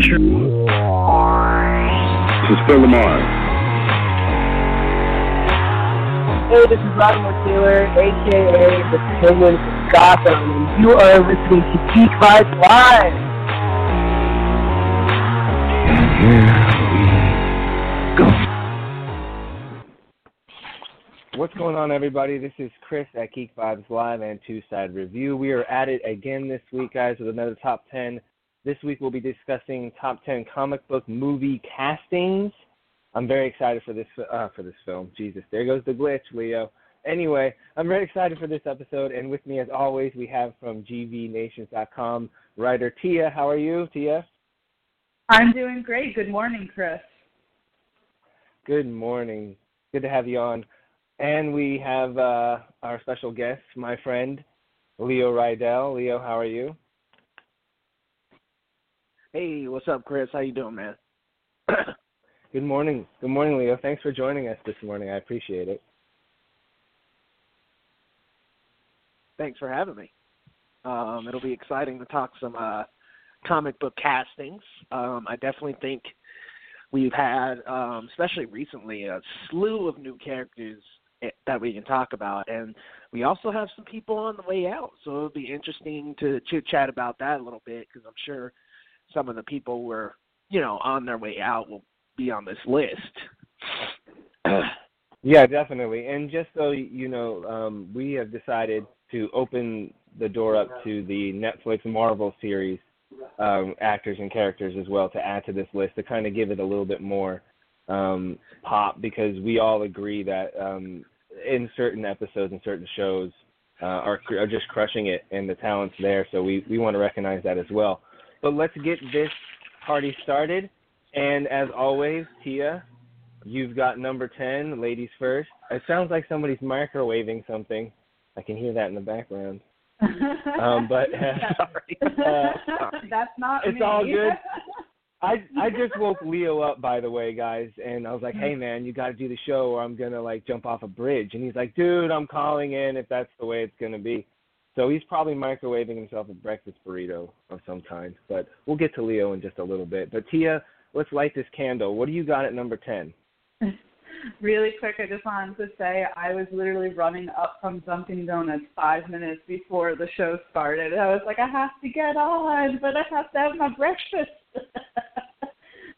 This is This is Phil LaMarr. Hey, this is Vladimir Taylor, aka the Penguin from Gotham, and you are listening to Geek Vibes Live. What's going on, everybody? This is Chris at Geek Vibes Live and Two Side Review. We are at it again this week, guys, with another top 10. This week we'll be discussing top 10 comic book movie castings. I'm very excited for this uh, for this film. Jesus, there goes the glitch, Leo. Anyway, I'm very excited for this episode, and with me, as always, we have from GVNations.com writer Tia. How are you, Tia? I'm doing great. Good morning, Chris. Good morning. Good to have you on. And we have uh, our special guest, my friend Leo Rydell. Leo, how are you? Hey, what's up, Chris? How you doing, man? Good morning. Good morning, Leo. Thanks for joining us this morning. I appreciate it. Thanks for having me. Um, it'll be exciting to talk some uh, comic book castings. Um, I definitely think we've had, um, especially recently, a slew of new characters eh, that we can talk about, and we also have some people on the way out. So it'll be interesting to chit chat about that a little bit because I'm sure some of the people who are, you know, on their way out will be on this list. Yeah, definitely. And just so you know, um, we have decided to open the door up to the Netflix Marvel series um, actors and characters as well to add to this list to kind of give it a little bit more um, pop because we all agree that um, in certain episodes and certain shows uh, are are just crushing it and the talent's there. So we we want to recognize that as well. But let's get this party started. And as always, Tia, you've got number 10, ladies first. It sounds like somebody's microwaving something. I can hear that in the background. Um, but uh, uh, That's not it's me. all good. I I just woke Leo up by the way, guys, and I was like, "Hey man, you got to do the show, or I'm gonna like jump off a bridge." And he's like, "Dude, I'm calling in if that's the way it's gonna be." So he's probably microwaving himself a breakfast burrito of some kind. But we'll get to Leo in just a little bit. But Tia, let's light this candle. What do you got at number ten? really quick, I just wanted to say I was literally running up from Dunkin' Donuts five minutes before the show started. I was like, I have to get on, but I have to have my breakfast.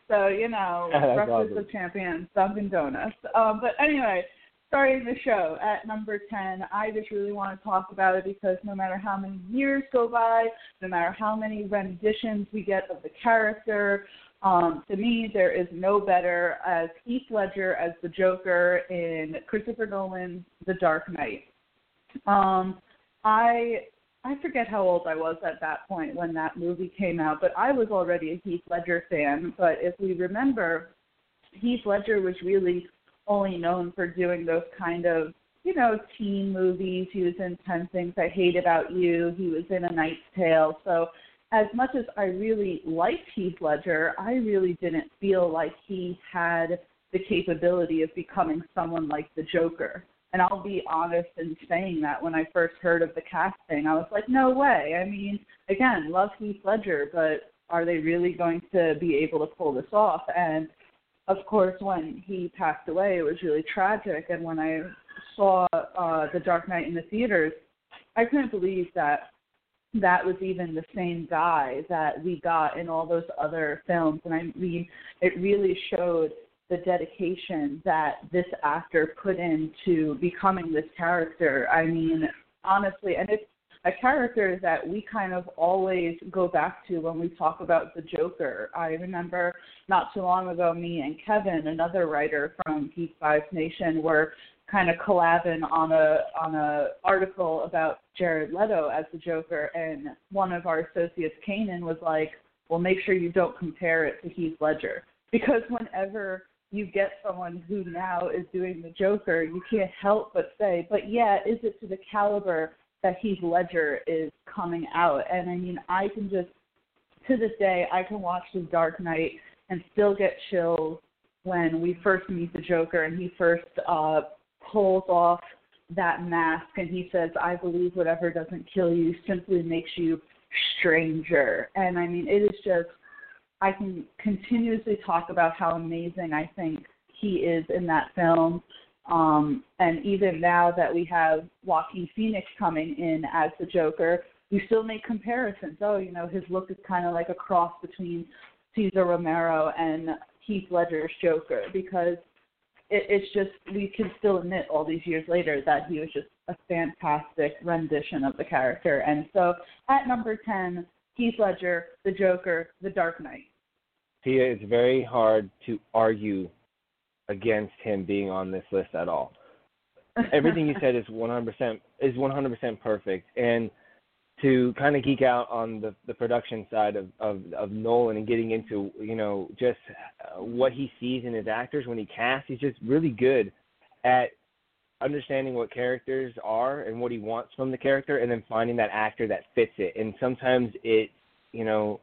so you know, breakfast awesome. of champions, Dunkin' Donuts. Um, but anyway, starting the show at number 10, I just really want to talk about it because no matter how many years go by, no matter how many renditions we get of the character, um, to me, there is no better as Heath Ledger as the Joker in Christopher Nolan's The Dark Knight. Um, I I forget how old I was at that point when that movie came out, but I was already a Heath Ledger fan. But if we remember, Heath Ledger was really only known for doing those kind of you know teen movies. He was in Ten Things I Hate About You. He was in A Knight's Tale. So as much as I really liked Heath Ledger, I really didn't feel like he had the capability of becoming someone like the Joker. And I'll be honest in saying that when I first heard of the casting, I was like, no way. I mean, again, love Heath Ledger, but are they really going to be able to pull this off? And of course, when he passed away, it was really tragic. And when I saw uh, The Dark Knight in the theaters, I couldn't believe that that was even the same guy that we got in all those other films. And I mean, it really showed the dedication that this actor put into becoming this character. I mean, honestly, and it's a character that we kind of always go back to when we talk about the Joker. I remember not too long ago, me and Kevin, another writer from Geek Vibes Nation, were kind of collabing on a on a article about Jared Leto as the Joker, and one of our associates, Kanan, was like, "Well, make sure you don't compare it to Heath Ledger because whenever you get someone who now is doing the Joker, you can't help but say, but yeah, is it to the caliber that Heath Ledger is coming out? And I mean, I can just, to this day, I can watch The Dark Knight and still get chills when we first meet the Joker and he first uh, pulls off that mask and he says, I believe whatever doesn't kill you simply makes you stranger. And I mean, it is just I can continuously talk about how amazing I think he is in that film. Um, and even now that we have Joaquin Phoenix coming in as the Joker, we still make comparisons. Oh, you know, his look is kind of like a cross between Cesar Romero and Heath Ledger's Joker because it, it's just we can still admit all these years later that he was just a fantastic rendition of the character. And so at number ten, Heath Ledger, the Joker, The Dark Knight. Tia, it's very hard to argue against him being on this list at all. Everything you said is 100% is 100% perfect, and to kind of geek out on the the production side of of, of Nolan and getting into you know just uh, what he sees in his actors when he casts, he's just really good at understanding what characters are and what he wants from the character, and then finding that actor that fits it. And sometimes it you know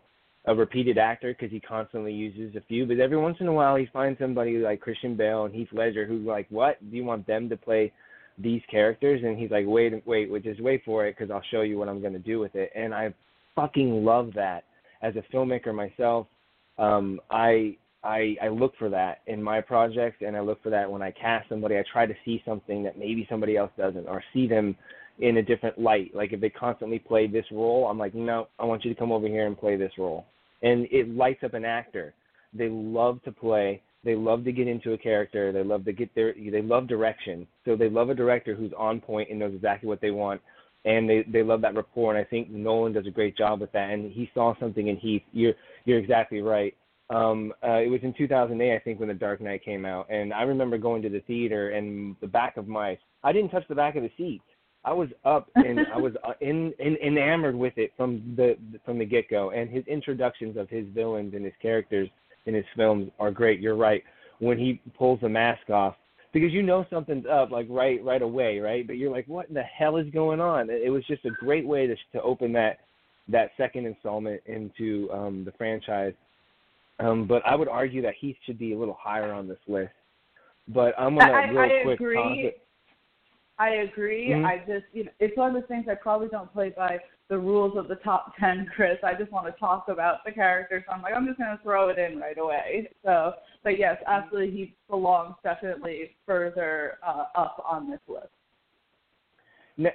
a repeated actor because he constantly uses a few, but every once in a while he finds somebody like Christian Bale and Heath Ledger who's like, "What? Do you want them to play these characters?" And he's like, "Wait, wait, wait just wait for it because I'll show you what I'm going to do with it." And I fucking love that. As a filmmaker myself, um, I I I look for that in my projects, and I look for that when I cast somebody. I try to see something that maybe somebody else doesn't, or see them in a different light. Like if they constantly play this role, I'm like, no, I want you to come over here and play this role. And it lights up an actor. They love to play. They love to get into a character. They love to get their. They love direction. So they love a director who's on point and knows exactly what they want. And they they love that rapport. And I think Nolan does a great job with that. And he saw something in Heath. You're you're exactly right. Um, uh, it was in 2008, I think, when The Dark Knight came out, and I remember going to the theater and the back of my I didn't touch the back of the seat I was up and I was uh, in, in enamored with it from the from the get go. And his introductions of his villains and his characters in his films are great. You're right. When he pulls the mask off, because you know something's up like right right away, right? But you're like, what in the hell is going on? It was just a great way to to open that that second installment into um, the franchise. Um, but I would argue that he should be a little higher on this list. But I'm gonna I, real I quick agree. I agree. Mhm. I just, you know, it's one of those things I probably don't play by the rules of the top 10, Chris. I just want to talk about the characters. So I'm like, I'm just going to throw it in right away. So, but yes, absolutely, he belongs definitely further uh, up on this list.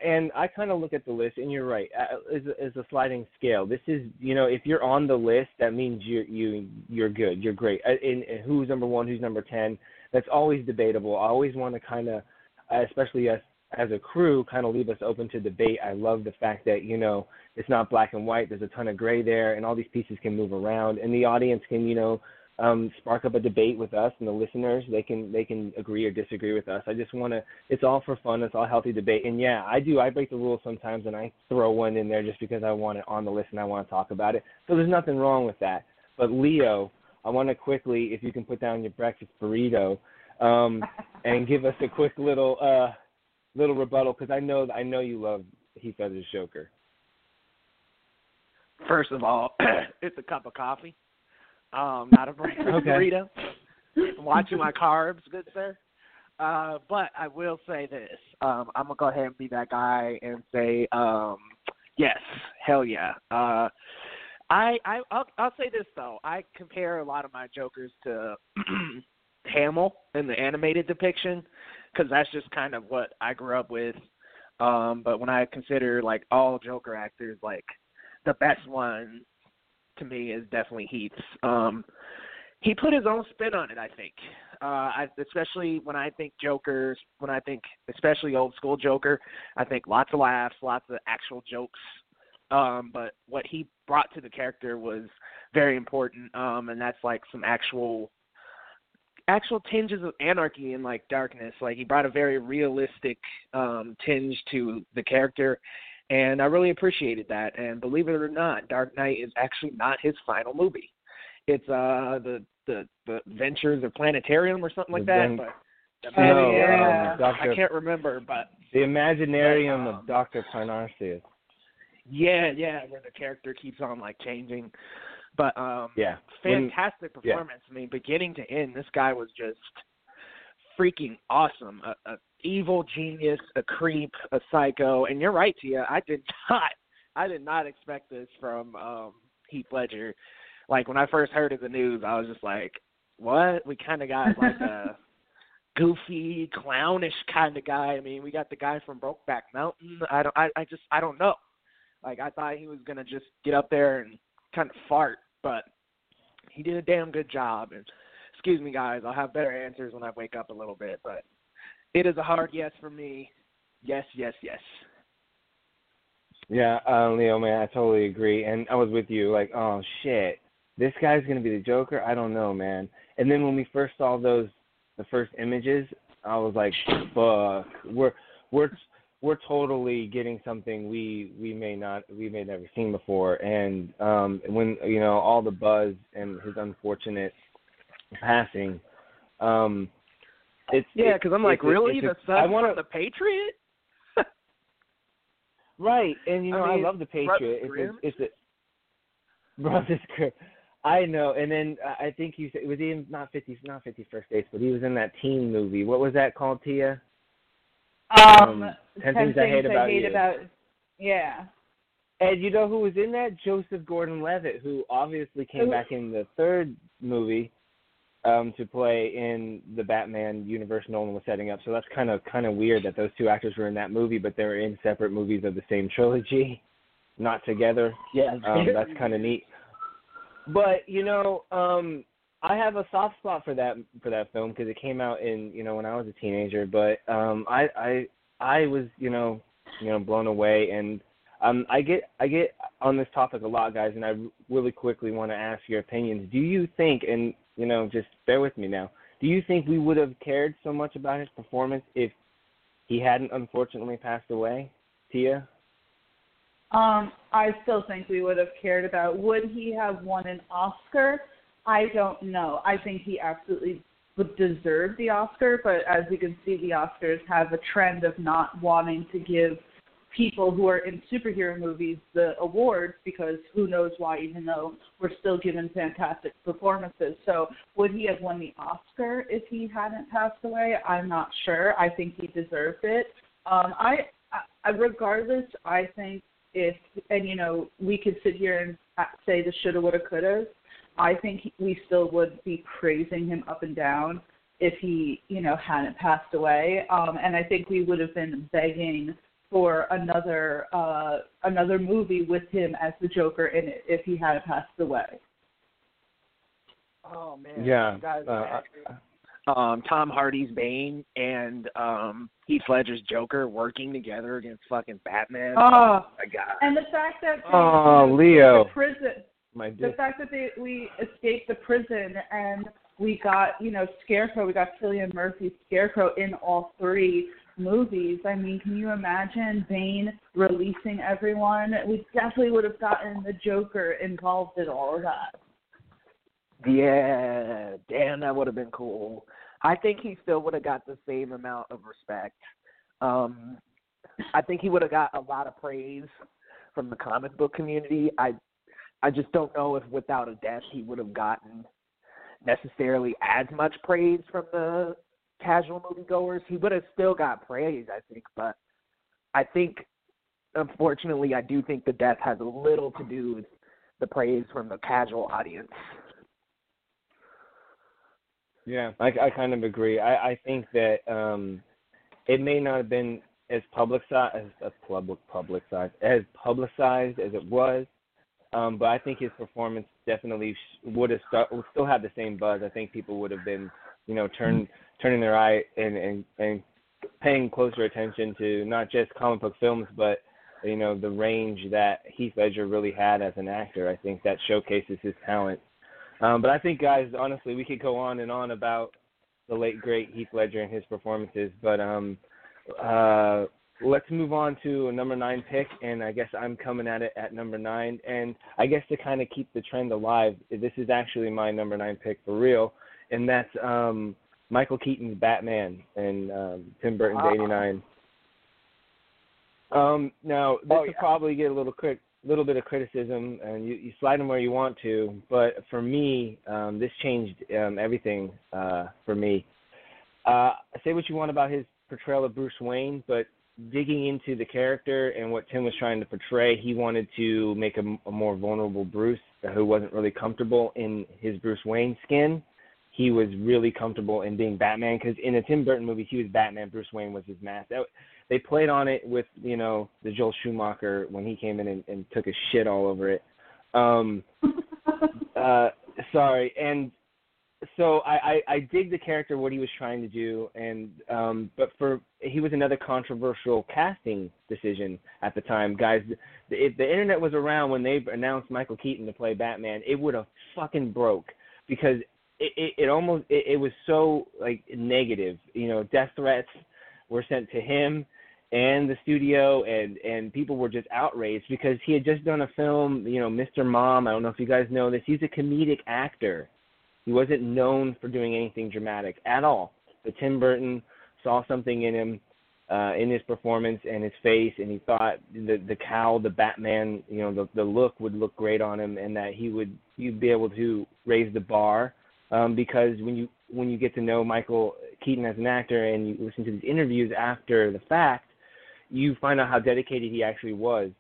And I kind of look at the list, and you're right. uh, As as a sliding scale, this is you know if you're on the list, that means you're you you're good, you're great. And, and who's number one, who's number ten? That's always debatable. I always want to kind of, especially as as a crew, kind of leave us open to debate. I love the fact that you know it's not black and white. There's a ton of gray there, and all these pieces can move around, and the audience can you know um, spark up a debate with us and the listeners. They can they can agree or disagree with us. I just want to. It's all for fun. It's all healthy debate. And yeah, I do. I break the rules sometimes, and I throw one in there just because I want it on the list and I want to talk about it. So there's nothing wrong with that. But Leo, I want to quickly, if you can put down your breakfast burrito, um, and give us a quick little uh, little rebuttal because I know I know you love Heath Ledger's Joker. First of all, it's a cup of coffee, um, not a breakfast Okay. burrito. I'm watching my carbs, good sir. Uh, but I will say this: um, I'm gonna go ahead and be that guy and say, um, yes, hell yeah. Uh, I, I I'll, I'll say this though: I compare a lot of my Jokers to Hamill in the animated depiction because that's just kind of what I grew up with. Um, but when I consider like all Joker actors, like the best one to me is definitely Heath's. Um, he put his own spin on it. I think, uh, I, especially when I think Joker, when I think especially old school Joker, I think lots of laughs, lots of actual jokes. Um, but what he brought to the character was very important, um, and that's like some actual actual tinges of anarchy and like darkness. Like he brought a very realistic um tinge to the character and I really appreciated that. And believe it or not, Dark Knight is actually not his final movie. It's uh the the the Ventures of Planetarium or something like that. But the no, yeah. um, Doctor, I can't remember, but the Imaginarium but, um, of Doctor Parnassus. yeah, yeah, where the character keeps on like changing. But um Yeah, When- fantastic yeah. performance. I mean, beginning to end, this guy was just freaking awesome. A, a evil genius, a creep, a psycho. And you're right, Tia. I did not, I did not expect this from um Heath Ledger. Like when I first heard of the news, I was just like, "What? We kind of got like a goofy, clownish kind of guy. I mean, we got the guy from Brokeback Mountain. I don't, I, I just, I don't know. Like I thought he was gonna just get up there and kind of fart, but he did a damn good job. And excuse me, guys, I'll have better answers when I wake up a little bit. But it is a hard yes for me. Yes, yes, yes. Yeah, uh, Leo, man, I totally agree. And I was with you, like, oh shit, this guy's gonna be the Joker. I don't know, man. And then when we first saw those, the first images, I was like, fuck, we're we're we're totally getting something we we may not we may never seen before. And um when you know all the buzz and his unfortunate passing, um, it's Yeah, because I'm like, it's- really, it's the a- I son wanna- the Patriot? Right, and you know I, mean, love the Patriot. It's a, it's a Brothers Grimm. I know, and then uh, I think he was he in not fifty not fifty first dates, but he was in that teen movie. What was that called, Tia? Um, Um, Ten Things I Hate About You. about yeah. And you know who was in that? Joseph Gordon-Levitt, who obviously came Who- back in the third movie um, to play in the Batman universe Nolan was setting up. So that's kind of kind of weird that those two actors were in that movie, but they were in separate movies of the same trilogy, not together. Yeah, Um, that's kind of neat. But you know, um, I have a soft spot for that for that film because it came out in you know when I was a teenager. But um, I I I was you know you know blown away, and um, I get I get on this topic a lot, guys, and I really quickly want to ask your opinions. Do you think, and you know, just bear with me now. Do you think we would have cared so much about his performance if he hadn't unfortunately passed away, Tia? Um, I still think we would have cared about. Would he have won an Oscar? I don't know. I think he absolutely would deserve the Oscar, but as you can see, the Oscars have a trend of not wanting to give people who are in superhero movies the awards because who knows why, even though we're still given fantastic performances. So, would he have won the Oscar if he hadn't passed away? I'm not sure. I think he deserved it. Um, I, I, regardless, I think if and you know we could sit here and say the shoulda, woulda, coulda. I think we still would be praising him up and down if he you know hadn't passed away. Um, and I think we would have been begging for another uh, another movie with him as the Joker in it if he hadn't passed away. Oh man, Yeah. you Uh, um, Tom Hardy's Bane and um, Heath Ledger's Joker working together against fucking Batman. Oh, my god. and the fact that they, Oh, Leo. prison. My the fact that they we escaped the prison and we got you know Scarecrow, we got Cillian Murphy Scarecrow in all three movies. I mean, can you imagine Bane releasing everyone? We definitely would have gotten the Joker involved in all of that. Yeah, damn, that would have been cool. I think he still would have got the same amount of respect. Um, I think he would have got a lot of praise from the comic book community. I, I just don't know if without a death he would have gotten necessarily as much praise from the casual moviegoers. He would have still got praise, I think, but I think, unfortunately, I do think the death has a little to do with the praise from the casual audience. Yeah, I, I kind of agree. I, I think that um, it may not have been as publicized as, as public publicized as publicized as it was. Um, but I think his performance definitely would have st- still have the same buzz. I think people would have been, you know, turn turning their eye and and and paying closer attention to not just comic book films, but you know the range that Heath Ledger really had as an actor. I think that showcases his talent. Um, but I think, guys, honestly, we could go on and on about the late great Heath Ledger and his performances, but um, uh, let's move on to a number nine pick, and I guess I'm coming at it at number nine. And I guess to kind of keep the trend alive, this is actually my number nine pick for real, and that's um, Michael Keaton's Batman and um, Tim Burton's Wow. '89. Um, now this Oh, will yeah. probably get a little crit- little bit of criticism, and you, you slide them where you want to. But for me, um, this changed um, everything uh, for me. Uh, say what you want about his portrayal of Bruce Wayne, but digging into the character and what Tim was trying to portray, he wanted to make a, a more vulnerable Bruce who wasn't really comfortable in his Bruce Wayne skin. He was really comfortable in being Batman because in a Tim Burton movie, he was Batman. Bruce Wayne was his mask. That, they played on it with you know the Joel Schumacher when he came in and, and took a shit all over it. Um, uh, sorry, and so I, I I dig the character what he was trying to do, and um, but for he was another controversial casting decision at the time, guys. If the internet was around when they announced Michael Keaton to play Batman, it would have fucking broke because it, it, it almost it, it was so like negative. You know, death threats were sent to him and the studio and and people were just outraged because he had just done a film you know mr mom i don't know if you guys know this he's a comedic actor he wasn't known for doing anything dramatic at all but tim burton saw something in him uh in his performance and his face and he thought the the cowl the batman you know the the look would look great on him and that he would you'd be able to raise the bar um because when you when you get to know michael keaton as an actor and you listen to these interviews after the fact you find out how dedicated he actually was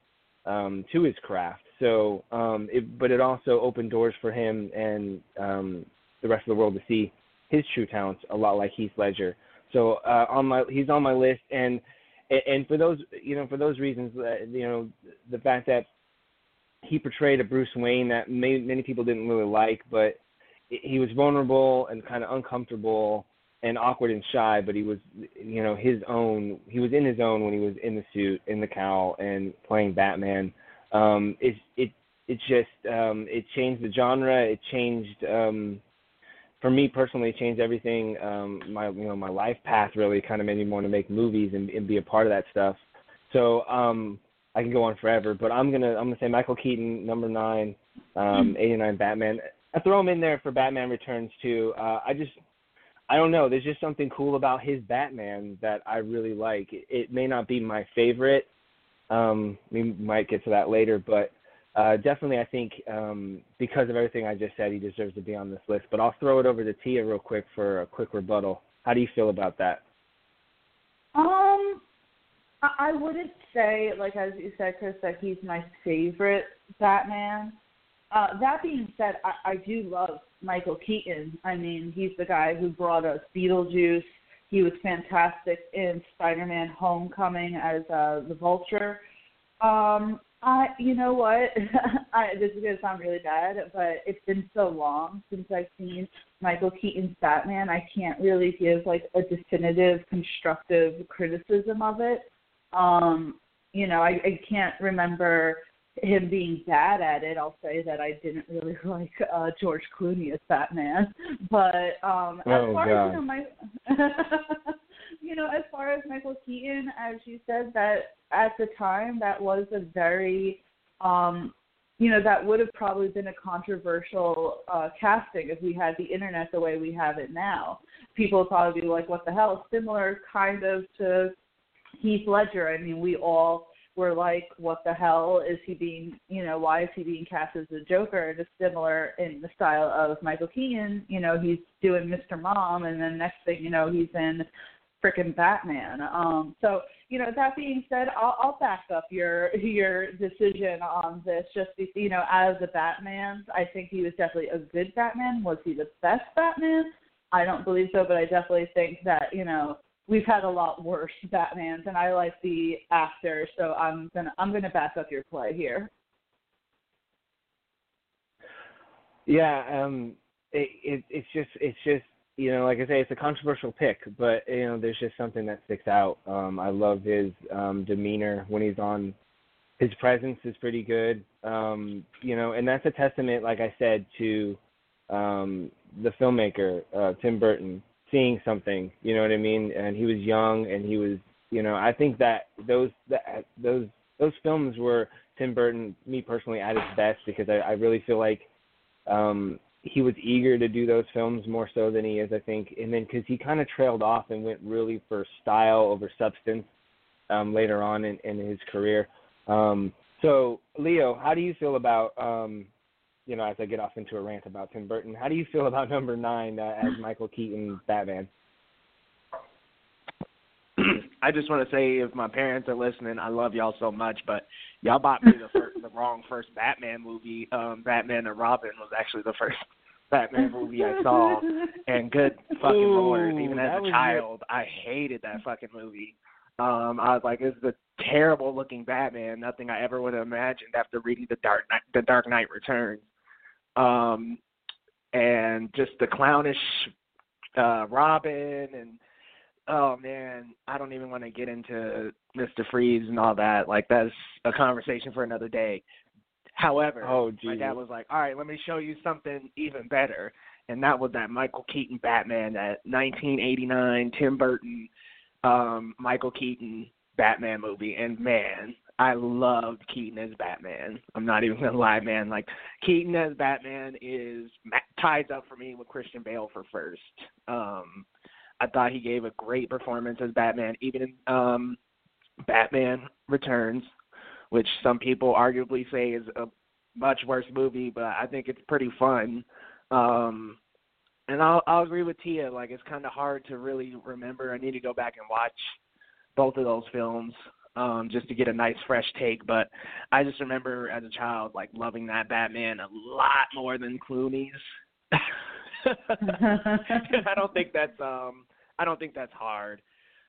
um, to his craft. So, um, it, but it also opened doors for him and um, the rest of the world to see his true talents, a lot like Heath Ledger. So, uh, on my he's on my list, and and for those you know for those reasons, uh, you know the fact that he portrayed a Bruce Wayne that may, many people didn't really like, but he was vulnerable and kind of uncomfortable and awkward and shy, but he was, you know, his own. He was in his own when he was in the suit, in the cowl, and playing Batman. Um, it it it just um, it changed the genre. It changed um, for me personally. It changed everything. Um, my you know my life path really kind of made me want to make movies and, and be a part of that stuff. So um, I can go on forever, but I'm gonna I'm gonna say Michael Keaton, number nine, um, 89 Batman. I throw him in there for Batman Returns too. Uh, I just I don't know. There's just something cool about his Batman that I really like. It, it may not be my favorite. Um, we might get to that later, but uh, definitely I think um, because of everything I just said, he deserves to be on this list. But I'll throw it over to Tia real quick for a quick rebuttal. How do you feel about that? Um, I wouldn't say, like as you said, Chris, that he's my favorite Batman. Uh, that being said, I, I do love Michael Keaton. I mean, he's the guy who brought us Beetlejuice. He was fantastic in Spider-Man: Homecoming as uh, the Vulture. Um, I, you know what? I, this is gonna sound really bad, but it's been so long since I've seen Michael Keaton's Batman. I can't really give like a definitive, constructive criticism of it. Um, you know, I, I can't remember him being bad at it. I'll say that I didn't really like uh George Clooney as Batman, but um as Oh, far God. as you know, my you know, as far as Michael Keaton, as you said, that at the time that was a very um you know, that would have probably been a controversial uh casting if we had the internet the way we have it now. People would probably be like, What the hell? Similar kind of to Heath Ledger. I mean, we all were like, what the hell is he being, you know, why is he being cast as the Joker? Just similar in the style of Michael Keaton. You know, he's doing Mr. Mom, and then next thing you know, he's in frickin' Batman. Um, so, you know, that being said, I'll, I'll back up your your decision on this. Just be, you know, as of the Batmans, I think he was definitely a good Batman. Was he the best Batman? I don't believe so, but I definitely think that you know we've had a lot worse Batmans, and I like the actor, so I'm gonna I'm gonna back up your play here. Yeah, um, it, it it's just it's just you know like I say it's a controversial pick, but you know there's just something that sticks out. Um, I love his um, demeanor when he's on. His presence is pretty good, um, you know, and that's a testament, like I said, to um, the filmmaker uh, Tim Burton seeing something. You know what I mean? And he was young, and he was, you know, I think that those that those those films were Tim Burton, me personally, at his best because I, I really feel like um, he was eager to do those films more so than he is, I think. And then because he kind of trailed off and went really for style over substance um, later on in, in his career. Um, so, Leo, how do you feel about, um, you know, as I get off into a rant about Tim Burton, how do you feel about number nine uh, as Michael Keaton Batman? I just want to say, if my parents are listening, I love y'all so much, but y'all bought me the first, the wrong first Batman movie. Um, Batman and Robin was actually the first Batman movie I saw, and good fucking Ooh, lord, even as a child, I hated that fucking movie. Um, I was like, this is a terrible looking Batman. Nothing I ever would have imagined after reading the Dark Knight, the Dark Knight Returns. Um, and just the clownish uh Robin and oh man, I don't even want to get into Mr. Freeze and all that. Like that's a conversation for another day. However, Oh, my dad was like, "All right, let me show you something even better," and that was that Michael Keaton Batman, that 1989 Tim Burton, um, Michael Keaton Batman movie. And man, I loved Keaton as Batman. I'm not even gonna lie, man. Like Keaton as Batman is ties up for me with Christian Bale for first. Um, I thought he gave a great performance as Batman, even in um, Batman Returns, which some people arguably say is a much worse movie, but I think it's pretty fun. Um, and I'll I'll agree with Tia. Like it's kind of hard to really remember. I need to go back and watch both of those films um, just to get a nice fresh take. But I just remember as a child like loving that Batman a lot more than Clooney's. I don't think that's um I don't think that's hard.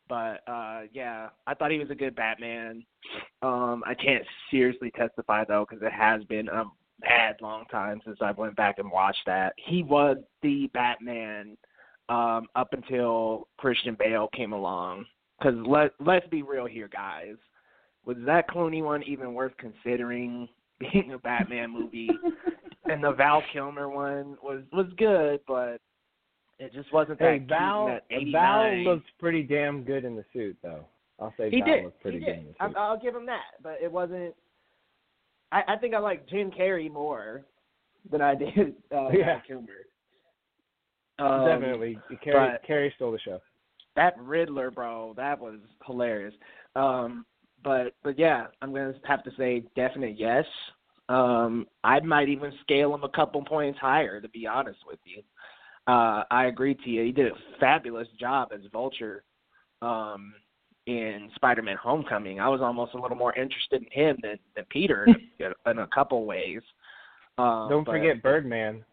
But uh yeah, I thought he was a good Batman. Um I can't seriously testify though cuz it has been a bad long time since I went back and watched that. He was the Batman um up until Christian Bale came along cuz let let's be real here guys. Was that Clooney one even worth considering being a Batman movie? and the Val Kilmer one was was good, but it just wasn't that Hey, Val, that Val looked pretty damn good in the suit, though. I'll say he Val did. looked pretty he good did. I, suit. I'll give him that, but it wasn't. I, I think I like Jim Carrey more than I did uh, Yeah. Val Kilmer. Um, Definitely, Carrey, Carrey stole the show. That Riddler, bro, that was hilarious. Um, but but yeah, I'm gonna have to say definite yes. Um, I might even scale him a couple points higher, to be honest with you. Uh, I agree to you. He did a fabulous job as Vulture um, in Spider-Man: Homecoming. I was almost a little more interested in him than, than Peter in, a- in a couple ways. Um, Don't but- forget Birdman.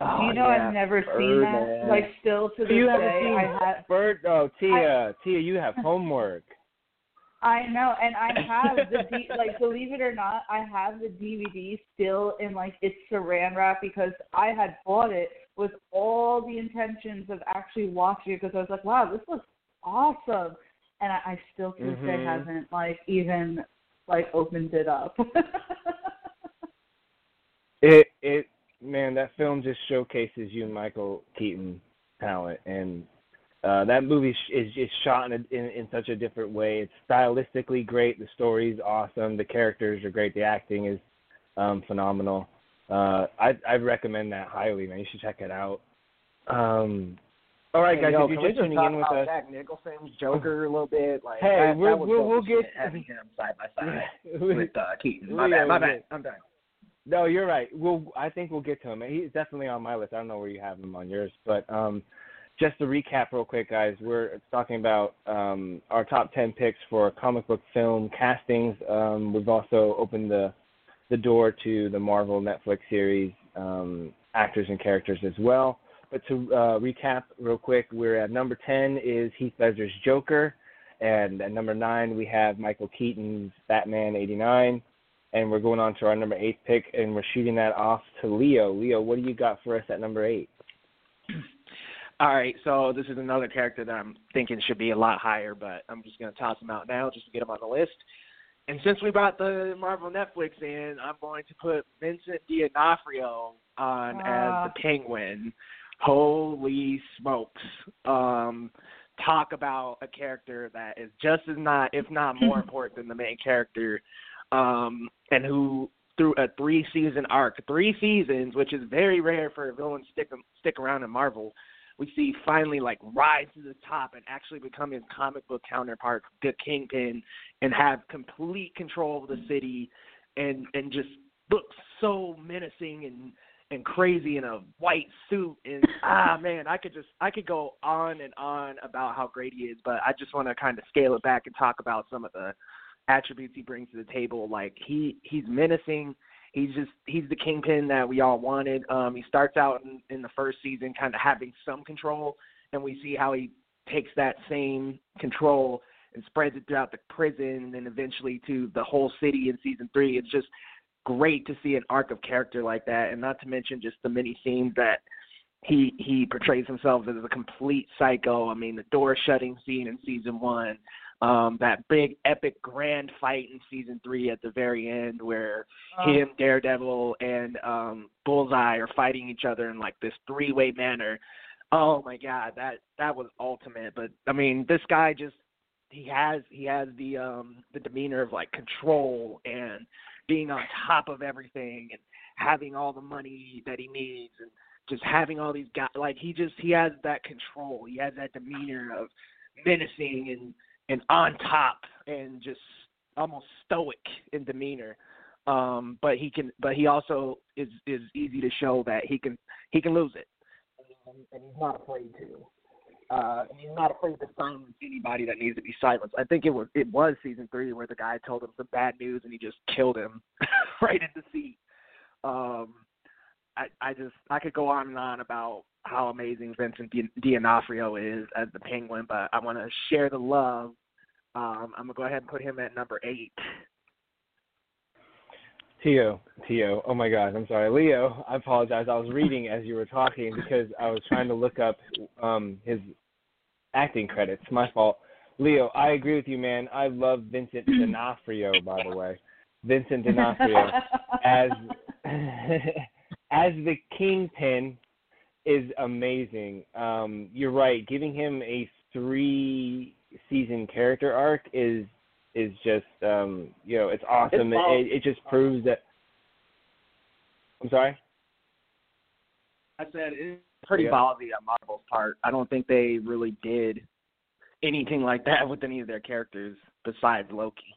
Oh, Do you know yeah, I've never seen that? Like still to this You day, seen I have. Bird? Oh, Tia, Tia, you have homework. I know, and I have the D, like believe it or not, I have the DVD still in like its saran wrap because I had bought it with all the intentions of actually watching it because I was like, wow, this looks awesome, and I, I still to this day Mhm. haven't like even like opened it up. It it man, that film just showcases you and Michael Keaton talent, and uh, that movie sh- is is shot in, a, in in such a different way. It's stylistically great. The story's awesome. The characters are great. The acting is um, phenomenal. Uh, I I recommend that highly, man. You should check it out. Um, all right, Hey, guys, yo, if you're just tuning in with us, Jack Nicholson's Joker a little bit? Like, Hey, that, we'll- that we'll- we'll get- having him side by side with uh, Keaton. My bad, my bad. I'm done. No, you're right. We'll I think we'll get to him. He's definitely on my list. I don't know where you have him on yours, but um, just to recap real quick, guys, we're talking about um, our top ten picks for comic book film castings. Um, we've also opened the the door to the Marvel Netflix series um, actors and characters as well. But to uh, recap real quick, we're at number ten is Heath Ledger's Joker, and at number nine we have Michael Keaton's Batman '89. And we're going on to our number eight pick, and we're shooting that off to Leo. Leo, what do you got for us at number eight? All right, so this is another character that I'm thinking should be a lot higher, but I'm just going to toss him out now just to get him on the list. And since we brought the Marvel Netflix in, I'm going to put Vincent D'Onofrio on Ah. as the Penguin. Holy smokes! Um, talk about a character that is just as not, if not more important than the main character, um, and who through a three-season arc, three seasons, which is very rare for a villain to stick stick around in Marvel. We see finally like rise to the top and actually become his comic book counterpart, the Kingpin, and have complete control of the city, and and just look so menacing and and crazy in a white suit and ah man i could just i could go on and on about how great he is but i just want to kind of scale it back and talk about some of the attributes he brings to the table. Like he he's menacing. He's just he's the kingpin that we all wanted. Um he starts out in, in the first season kind of having some control and we see how he takes that same control and spreads it throughout the prison and eventually to the whole city in season three. It's just great to see an arc of character like that, and not to mention just the many themes that he he portrays himself as a complete psycho. I mean, the door shutting scene in season one, um, that big epic grand fight in season three at the very end where him, Daredevil, and um, Bullseye are fighting each other in like this three way manner. Oh my god, that that was ultimate. But I mean, this guy just he has he has the um the demeanor of like control and being on top of everything and having all the money that he needs and just having all these guys like he just he has that control he has that demeanor of menacing and and on top and just almost stoic in demeanor um but he can but he also is is easy to show that he can he can lose it and, and he's not afraid to uh, and he's not afraid to silence anybody that needs to be silenced. I think it was it was season three where the guy told him some bad news and he just killed him right in the seat. Um, I I just I could go on and on about how amazing Vincent D'Onofrio is as the Penguin, but I want to share the love. Um, I'm gonna go ahead and put him at number eight. Tio, Tio. Oh my God, I'm sorry, Leo. I apologize. I was reading as you were talking because I was trying to look up um his acting credits. My fault. Leo, I agree with you, man. I love Vincent D'Onofrio, by the way. Vincent D'Onofrio as as the Kingpin is amazing. Um, you're right. Giving him a three season character arc is is just um you know it's awesome. It's it, it just proves that. I'm sorry. I said it's pretty Yeah. ballsy on Marvel's part. I don't think they really did anything like that with any of their characters besides Loki.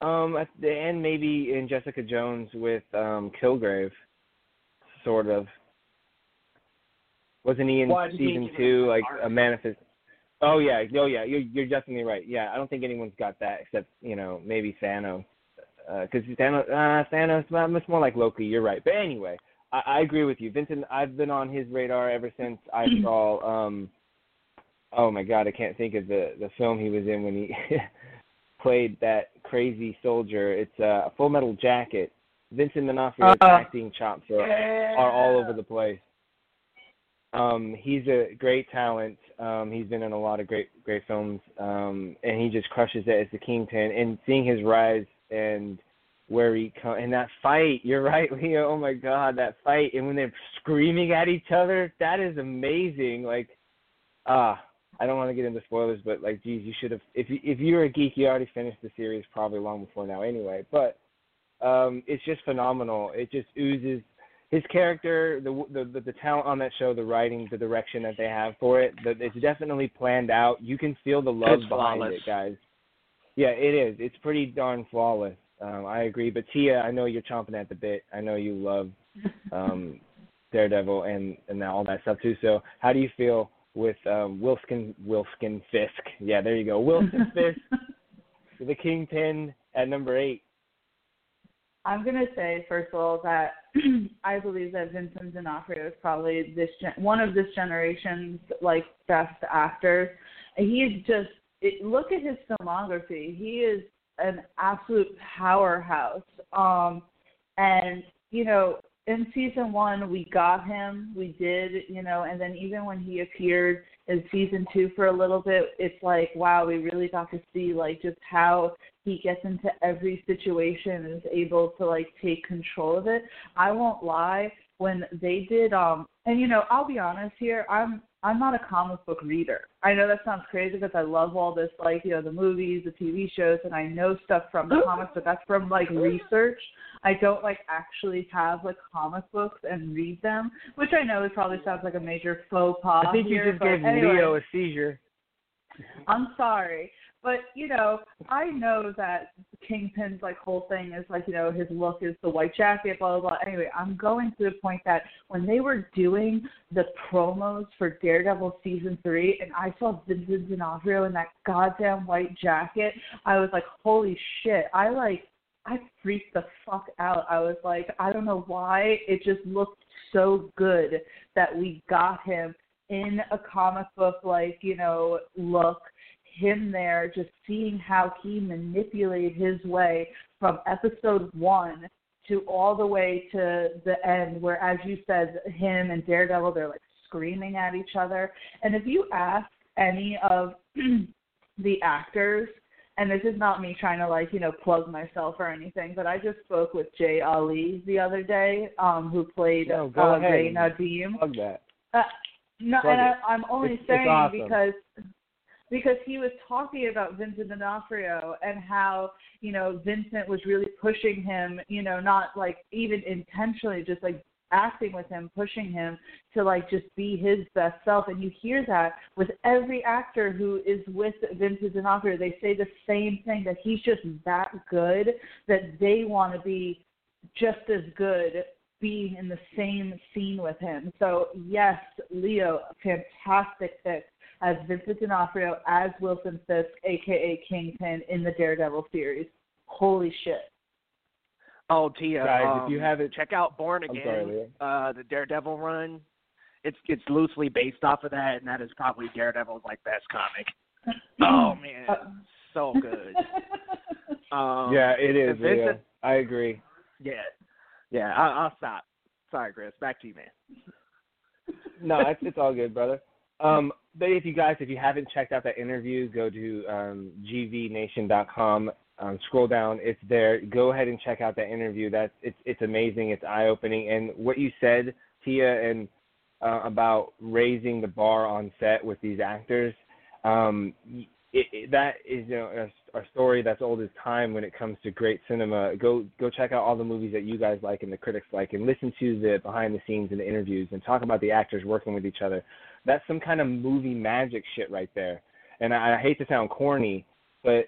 Um, at the end, maybe in Jessica Jones with um Kilgrave, sort of. Wasn't he in Well, season two like a manifest? Oh yeah, oh yeah, you're you're definitely right. Yeah, I don't think anyone's got that except you know maybe Thanos, because Thanos, uh, Thanos, well, it's more like Loki. You're right, but anyway, I, I agree with you, Vincent. I've been on his radar ever since I saw. um Oh my God, I can't think of the the film he was in when he played that crazy soldier. It's uh, a Full Metal Jacket. Vincent D'Onofrio's Uh, acting chops are, are all over the place. Um, he's a great talent. Um, he's been in a lot of great great films, um, and he just crushes it as the Kingpin. And seeing his rise and where he come and that fight, you're right, Leo. Oh my God, that fight! And when they're screaming at each other, that is amazing. Like, ah, I don't want to get into spoilers, but like, geez, you should have. If you if you're a geek, you already finished the series probably long before now, anyway. But um, it's just phenomenal. It just oozes his character, the, the the talent on that show, the writing, the direction that they have for it. The, it's definitely planned out. You can feel the love It's behind flawless. it, guys. Yeah, it is. It's pretty darn flawless. Um, I agree. But Tia, I know you're chomping at the bit. I know you love um, Daredevil and and all that stuff too. So how do you feel with um, Wilson Wilson Fisk? Yeah, there you go. Wilson Fisk, the Kingpin at number eight. I'm gonna say first of all that I believe that Vincent D'Onofrio is probably this gen- one of this generation's like best actors. He is just it, look at his filmography. He is an absolute powerhouse. Um, and you know, in season one, we got him, we did, you know, and then even when he appeared in season two for a little bit, it's like, wow, we really got to see like just how he gets into every situation and is able to like take control of it. I won't lie, when they did um and you know, I'll be honest here, I'm I'm not a comic book reader. I know that sounds crazy because I love all this like, you know, the movies, the TV shows and I know stuff from the comics, but that's from like research. I don't like actually have like comic books and read them, which I know it probably sounds like a major faux pas. I think you here, just gave anyway. Leo a seizure. I'm sorry. But, you know, I know that Kingpin's like whole thing is like, you know, his look is the white jacket, blah blah blah. Anyway, I'm going to the point that when they were doing the promos for Daredevil season three and I saw Vincent D'Onofrio in that goddamn white jacket, I was like, Holy shit, I like I freaked the fuck out. I was like, I don't know why. It just looked so good that we got him in a comic book like, you know, look him there, just seeing how he manipulated his way from episode one to all the way to the end, where, as you said, him and Daredevil, they're like screaming at each other. And if you ask any of the actors, and this is not me trying to like you know plug myself or anything, but I just spoke with Jay Ali the other day, um, who played No, go uh. Ray Nadeem. Plug that. Uh, no, Plug and I. I'm only It's- it's saying awesome. because because he was talking about Vincent D'Onofrio and how you know Vincent was really pushing him, you know, not like even intentionally, just like acting with him, pushing him to like just be his best self. And you hear that with every actor who is with Vincent D'Onofrio. They say the same thing that he's just that good that they want to be just as good being in the same scene with him. So yes, Leo, fantastic pick as Vincent D'Onofrio as Wilson Fisk, aka Kingpin, in the Daredevil series. Holy shit! Oh, Tia, Guys, um, if you haven't- check out Born Again, sorry, uh, the Daredevil run. It's it's loosely based off of that, and that is probably Daredevil's like best comic. Oh man, Uh, so good. Um, yeah, it is. Vincent- Leo. I agree. Yeah, yeah. I, I'll stop. Sorry, Chris. Back to you, man. no, it's it's all good, brother. Um, but if you guys, if you haven't checked out that interview, go to um, gvnation.com. Um, scroll down, it's there. Go ahead and check out that interview. That's it's it's amazing. It's eye opening. And what you said, Tia, and uh, about raising the bar on set with these actors, um, it, it, that is you know a, a story that's old as time when it comes to great cinema. Go go check out all the movies that you guys like and the critics like, and listen to the behind the scenes and the interviews, and talk about the actors working with each other. That's some kind of movie magic shit right there. And I, I hate to sound corny, but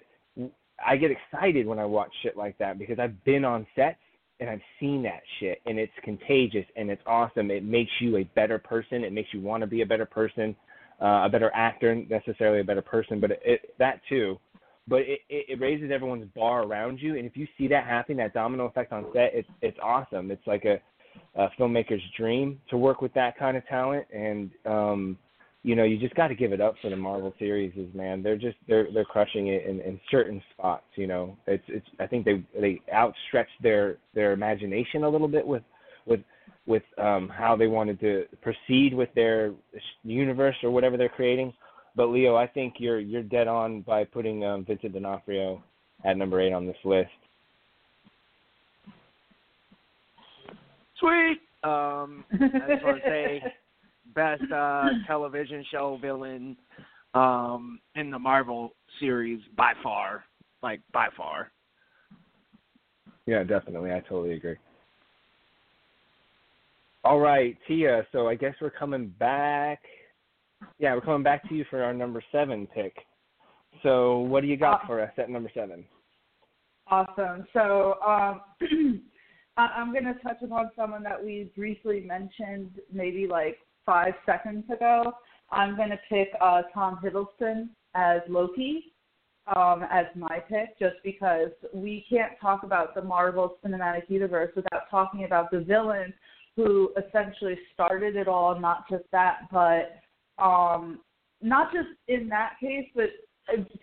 I get excited when I watch shit like that because I've been on sets and I've seen that shit and it's contagious and it's awesome. It makes you a better person. It makes you want to be a better person, uh, a better actor, necessarily a better person, but it, it that too. But it, it, it raises everyone's bar around you, and if you see that happening, that domino effect on set, it's it's awesome. It's like a, a filmmaker's dream to work with that kind of talent, and um, you know, you just got to give it up for the Marvel series, man. They're just they're they're crushing it in, in certain spots. You know, it's it's. I think they they outstretched their their imagination a little bit with with with um how they wanted to proceed with their universe or whatever they're creating. But Leo, I think you're you're dead on by putting um, Vincent D'Onofrio at number eight on this list. Sweet. Um, I just want to say, best uh, television show villain um, in the Marvel series by far, like by far. Yeah, definitely. I totally agree. All right, Tia. So I guess we're coming back. Yeah, we're coming back to you for our number seven pick. So what do you got Uh, for us at number seven? Awesome. So um, I- I'm going to touch upon someone that we briefly mentioned maybe like five seconds ago. I'm going to pick uh, Tom Hiddleston as Loki um, as my pick, just because we can't talk about the Marvel Cinematic Universe without talking about the villain who essentially started it all. Not just that, but um, not just in that case, but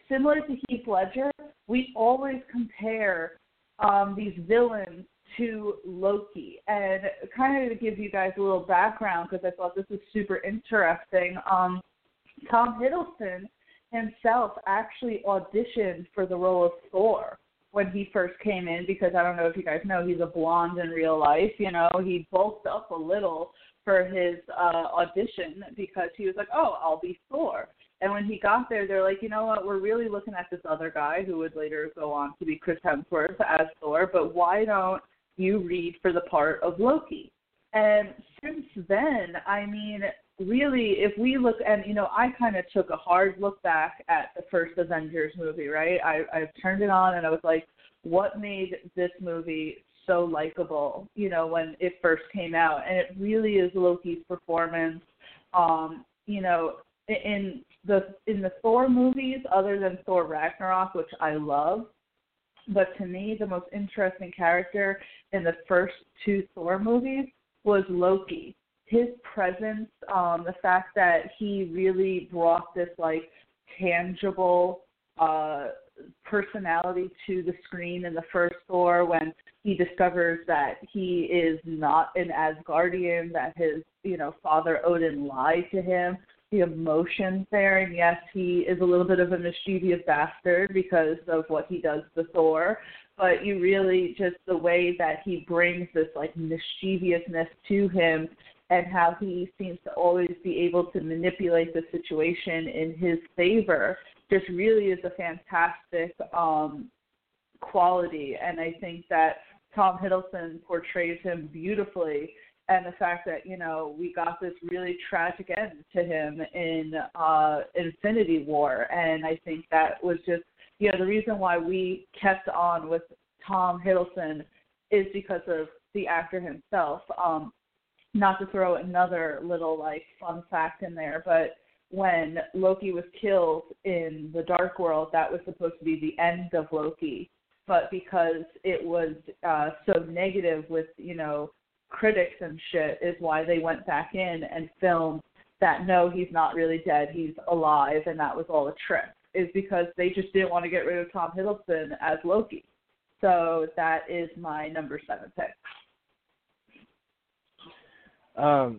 similar to Heath Ledger, we always compare um, these villains to Loki. And kind of to give you guys a little background, because I thought this was super interesting, um, Tom Hiddleston himself actually auditioned for the role of Thor when he first came in because I don't know if you guys know he's a blonde in real life. You know, he bulked up a little for his uh audition because he was like, "Oh, I'll be Thor." And when he got there, they're like, "You know what? We're really looking at this other guy who would later go on to be Chris Hemsworth as Thor, but why don't you read for the part of Loki?" And since then, I mean, really, if we look, and you know, I kind of took a hard look back at the first Avengers movie, right? I, I turned it on and I was like, what made this movie so likable, you know, when it first came out? And it really is Loki's performance. Um, you know, in the in the Thor movies, other than Thor Ragnarok, which I love, but to me, the most interesting character in the first two Thor movies was Loki his presence, um, the fact that he really brought this like tangible uh personality to the screen in the first Thor when he discovers that he is not an Asgardian, that his, you know, father Odin lied to him. The emotions there, and yes, he is a little bit of a mischievous bastard because of what he does to Thor. But you really just the way that he brings this like mischievousness to him and how he seems to always be able to manipulate the situation in his favor just really is a fantastic um quality and I think that Tom Hiddleston portrays him beautifully and the fact that you know we got this really tragic end to him in uh Infinity War and I think that was just you know the reason why we kept on with Tom Hiddleston is because of the actor himself um not to throw another little like fun fact in there, but when Loki was killed in the Dark World, that was supposed to be the end of Loki. But because it was uh, so negative with you know critics and shit, is why they went back in and filmed that no, he's not really dead, he's alive, and that was all a trick. Is because they just didn't want to get rid of Tom Hiddleston as Loki. So that is my number seven pick. Um,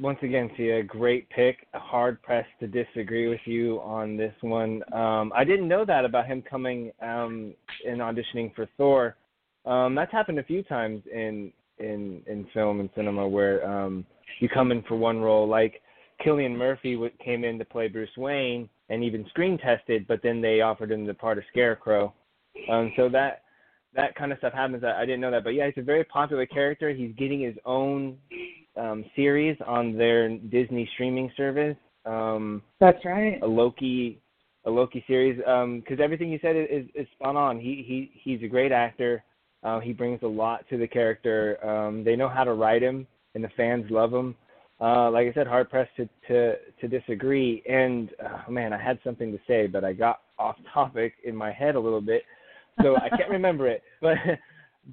once again, Tia, great pick. Hard pressed to disagree with you on this one. Um, I didn't know that about him coming um, and auditioning for Thor. Um, that's happened a few times in in in film and cinema where um, you come in for one role, like Cillian Murphy w- came in to play Bruce Wayne and even screen tested, but then they offered him the part of Scarecrow. Um, so that that kind of stuff happens. I, I didn't know that, but yeah, he's a very popular character. He's getting his own um, series on their Disney streaming service. Um, That's right. A Loki, a Loki series. Because um, everything you said is, is, is spot on. He he he's a great actor. Uh, he brings a lot to the character. Um, they know how to write him, and the fans love him. Uh, like I said, hard pressed to to to disagree. And uh, man, I had something to say, but I got off topic in my head a little bit, so I can't remember it. But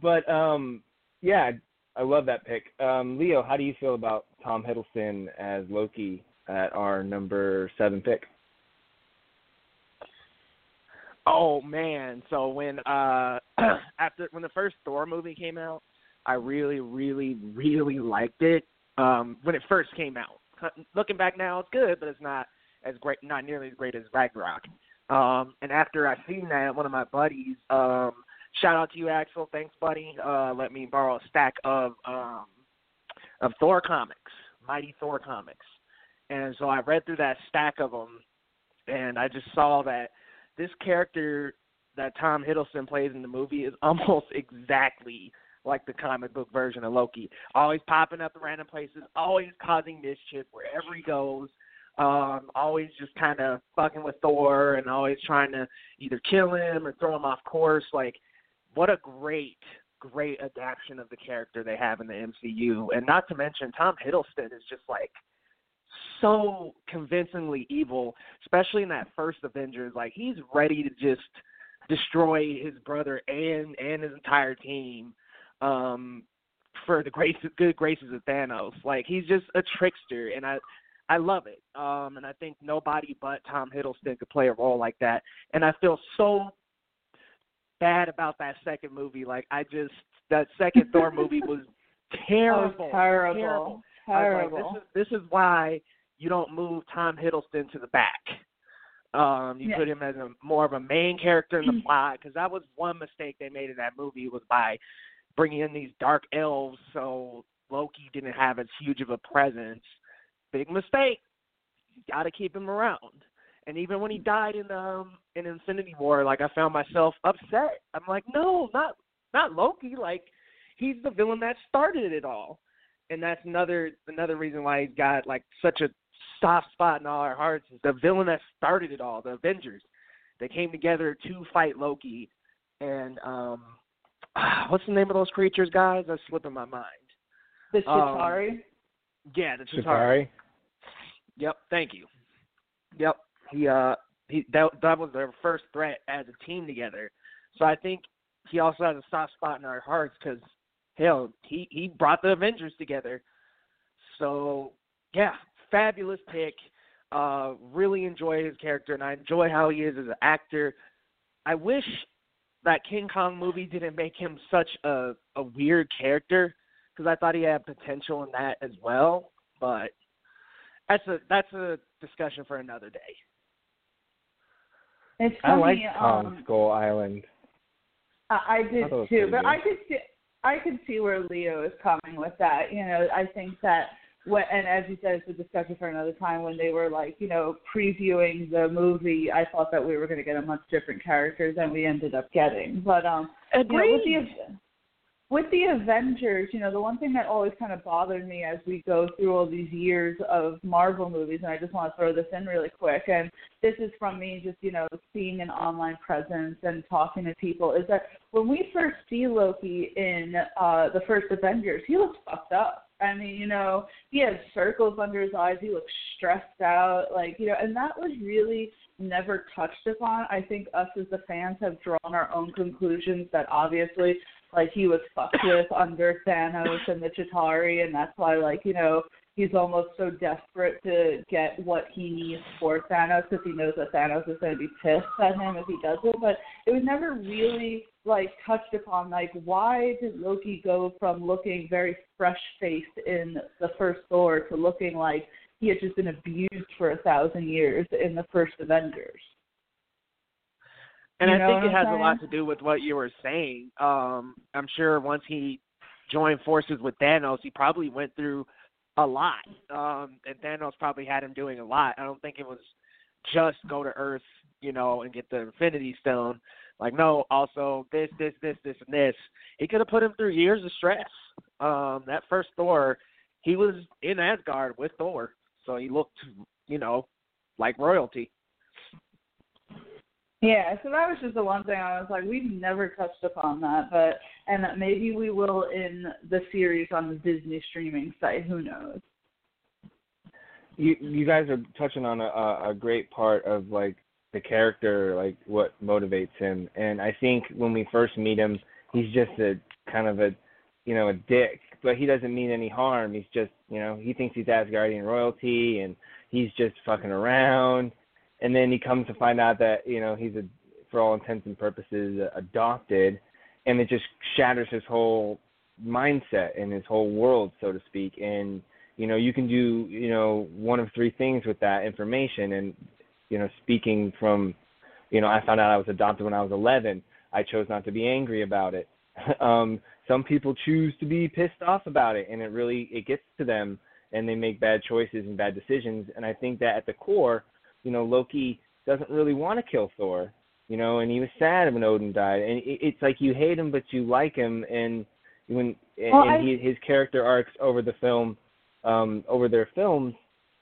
but um, yeah, I love that pick. Um, Leo, how do you feel about Tom Hiddleston as Loki at our number seven pick? Oh man! So when uh after when the first Thor movie came out, I really, really, really liked it. Um, when it first came out. Looking back now, it's good, but it's not as great, not nearly as great as Ragnarok. Um, and after I seen that, one of my buddies um Shout out to you, Axel. Thanks, buddy. Uh, let me borrow a stack of um, of Thor comics, Mighty Thor comics, and so I read through that stack of them, and I just saw that this character that Tom Hiddleston plays in the movie is almost exactly like the comic book version of Loki. Always popping up in random places, always causing mischief wherever he goes. Um, always just kind of fucking with Thor and always trying to either kill him or throw him off course. Like what a great great adaptation of the character they have in the MCU and not to mention Tom Hiddleston is just like so convincingly evil especially in that first Avengers like he's ready to just destroy his brother and and his entire team um for the grace good graces of Thanos like he's just a trickster and I I love it. Um, and I think nobody but Tom Hiddleston could play a role like that. And I feel so bad about that second movie. Like I just that second Thor movie was terrible. Oh, terrible. Terrible. Terrible. Like, this is this is why you don't move Tom Hiddleston to the back. Um, you Yeah. put him as a more of a main character in the plot because that was one mistake they made in that movie was by bringing in these dark elves so Loki didn't have as huge of a presence. Big mistake. You got to keep him around. And even when he died in um in Infinity War, like I found myself upset. I'm like, no, not not Loki. Like he's the villain that started it all, and that's another another reason why he's got like such a soft spot in all our hearts. Is the villain that started it all, the Avengers. They came together to fight Loki, and um, what's the name of those creatures, guys? That's slipping my mind. the um, Chitauri. Yeah, the Chitauri. Shikari. Yep, thank you. Yep, he uh he that that was their first threat as a team together. So I think he also has a soft spot in our hearts because hell, he he brought the Avengers together. So yeah, fabulous pick. Uh, really enjoy his character, and I enjoy how he is as an actor. I wish that King Kong movie didn't make him such a a weird character because I thought he had potential in that as well. But that's a that's a discussion for another day. It's I funny. like Kong um, Skull Island. I, I did thought too, but good. I could see I could see where Leo is coming with that. You know, I think that what and as you said, it's a discussion for another time. When they were like, you know, previewing the movie, I thought that we were going to get a much different character than we ended up getting. But um, you know, with the with the Avengers, you know, the one thing that always kind of bothered me as we go through all these years of Marvel movies, and I just want to throw this in really quick, and this is from me just, you know, seeing an online presence and talking to people, is that when we first see Loki in uh the first Avengers, he looks fucked up. I mean, you know, he has circles under his eyes, he looks stressed out, like, you know, and that was really never touched upon. I think us as the fans have drawn our own conclusions that obviously like he was fucked with under Thanos and the Chitauri, and that's why like you know he's almost so desperate to get what he needs for Thanos because he knows that Thanos is going to be pissed at him if he does it. But it was never really like touched upon like why did Loki go from looking very fresh faced in the first Thor to looking like he had just been abused for a thousand years in the first Avengers. And You I think it I'm has a lot to do with what you were saying. Um, I'm sure once he joined forces with Thanos, he probably went through a lot. Um, and Thanos probably had him doing a lot. I don't think it was just go to Earth, you know, and get the Infinity Stone. Like, no, also this, this, this, this, and this. He could have put him through years of stress. Um, that first Thor, he was in Asgard with Thor, so he looked, you know, like royalty. Yeah, so that was just the one thing I was like, we've never touched upon that, but and maybe we will in the series on the Disney streaming site. Who knows? you you guys are touching on a, a great part of like the character, like what motivates him. And I think when we first meet him, he's just a kind of a you know a dick, but he doesn't mean any harm. He's just you know he thinks he's Asgardian royalty, and he's just fucking around. And then he comes to find out that you know he's a for all intents and purposes adopted, and it just shatters his whole mindset and his whole world, so to speak. And you know you can do you know one of three things with that information. And you know speaking from you know i found out i was adopted when i was 11 i chose not to be angry about it. Um some people choose to be pissed off about it. And it really it gets to them. And they make bad choices and bad decisions. And i think that at the core you know loki doesn't really want to kill thor you know and he was sad when odin died and it, it's like you hate him but you like him and when and, Well, and I- he, his character arcs over the film um, over their films,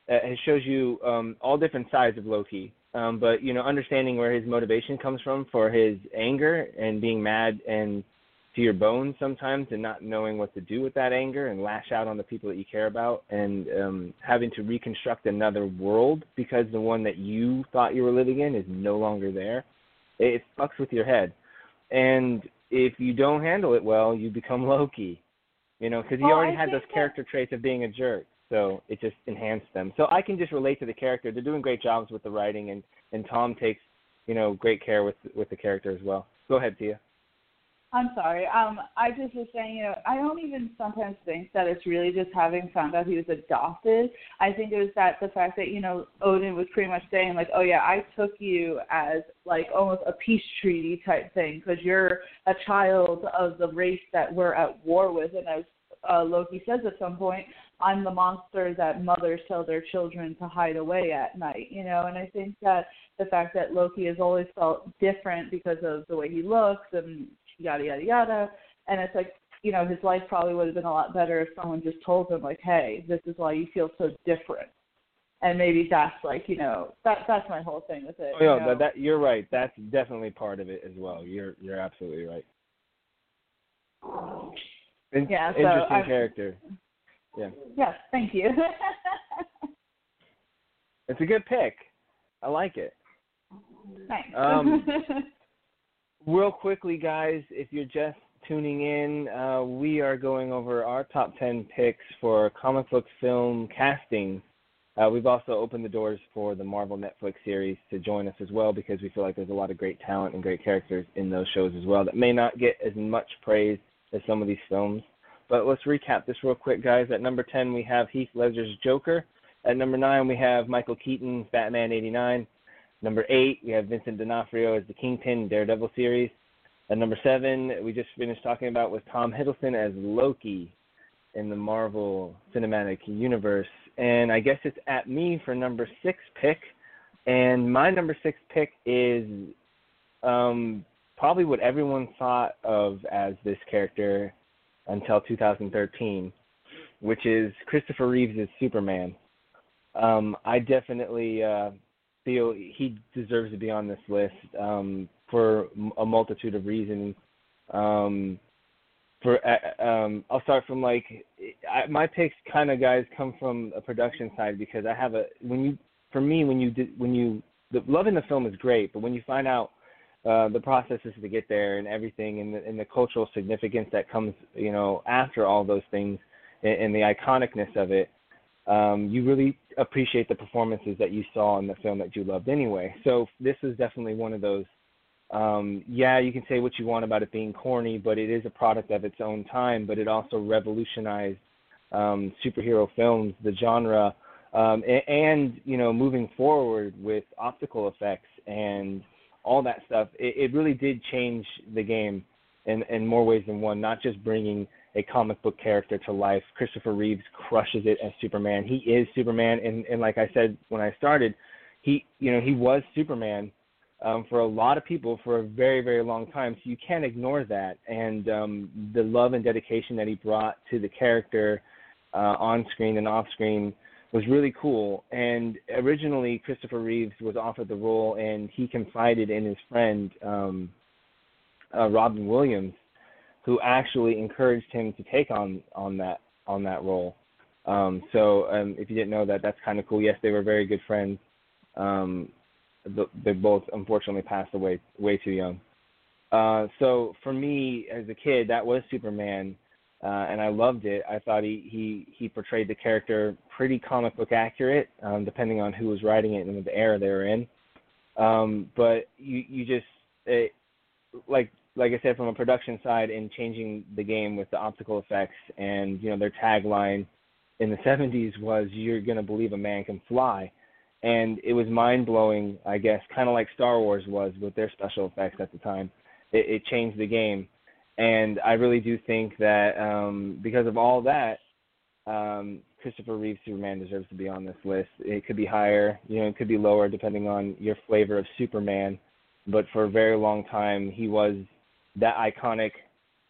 uh, it shows you um, all different sides of Loki. Um, but you know, understanding where his motivation comes from for his anger and being mad and to your bones sometimes, and not knowing what to do with that anger and lash out on the people that you care about, and um, having to reconstruct another world because the one that you thought you were living in is no longer there. It, it fucks with your head, and if you don't handle it well, you become Loki. You know, because he Well, already I had those think that- character traits of being a jerk. so it just enhanced them. So I can just relate to the character. They're doing great jobs with the writing, and and Tom takes you know great care with with the character as well. Go ahead, Tia. I'm sorry. Um, I just was saying, you know, I don't even sometimes think that it's really just having found out he was adopted. I think it was that the fact that you know Odin was pretty much saying like, oh yeah, I took you as like almost a peace treaty type thing because you're a child of the race that we're at war with, and as uh, Loki says at some point, I'm the monster that mothers tell their children to hide away at night, you know, and I think that the fact that Loki has always felt different because of the way he looks and yada yada yada. And it's like, you know, his life probably would have been a lot better if someone just told him like, Hey, this is why you feel so different. And maybe that's like, you know, that that's my whole thing with it. Oh, yeah, you know? that, that you're right. That's definitely part of it as well. You're you're absolutely right. In, Yeah, so interesting I'm- character. Yeah, Yes, thank you. it's a good pick. I like it. Thanks. Um, Real quickly, guys, if you're just tuning in, uh, we are going over our top 10 picks for comic book film casting. Uh, we've also opened the doors for the Marvel Netflix series to join us as well because we feel like there's a lot of great talent and great characters in those shows as well that may not get as much praise as some of these films. But let's recap this real quick, guys. At number 10, we have Heath Ledger's Joker. At number 9, we have Michael Keaton's Batman 89. Number eight, we have Vincent D'Onofrio as the Kingpin Daredevil series. At number seven, we just finished talking about was Tom Hiddleston as Loki in the Marvel Cinematic Universe. And I guess it's at me for number six pick. And my number six pick is um, probably what everyone thought of as this character until 2013, which is Christopher Reeves' Superman. Um, I definitely uh, feel he deserves to be on this list um, for a multitude of reasons. Um, for uh, um, I'll start from like I, my picks kind of guys come from a production side because I have a when you for me when you did when you the loving the film is great, but when you find out uh, the processes to get there and everything and the, and the cultural significance that comes you know after all those things and, and the iconicness of it, um, you really appreciate the performances that you saw in the film that you loved anyway. So this is definitely one of those. Um, yeah, you can say what you want about it being corny, but it is a product of its own time. But it also revolutionized um, superhero films, the genre, um, and, and you know, moving forward with optical effects and all that stuff. It, it really did change the game in in more ways than one. Not just bringing a comic book character to life. Christopher Reeves crushes it as Superman. He is Superman, and and like I said when I started, he you know he was Superman um, for a lot of people for a very very long time. So you can't ignore that, and um, the love and dedication that he brought to the character uh, on screen and off screen was really cool. And originally Christopher Reeves was offered the role, and he confided in his friend um, uh, Robin Williams who actually encouraged him to take on on that on that role. Um, so um, if you didn't know that, that's kind of cool. Yes, they were very good friends. Um, they both unfortunately passed away way too young. Uh, so for me as a kid, that was Superman, uh, and I loved it. I thought he he he portrayed the character pretty comic book accurate, um, depending on who was writing it and the era they were in. Um, but you you just it, like like I said, from a production side in changing the game with the optical effects and you know their tagline in the 70s was "You're gonna believe a man can fly," and it was mind blowing. I guess kind of like Star Wars was with their special effects at the time. It, it changed the game, and I really do think that um, because of all that, um, Christopher Reeve Superman deserves to be on this list. It could be higher, you know, it could be lower depending on your flavor of Superman. But for a very long time, he was that iconic.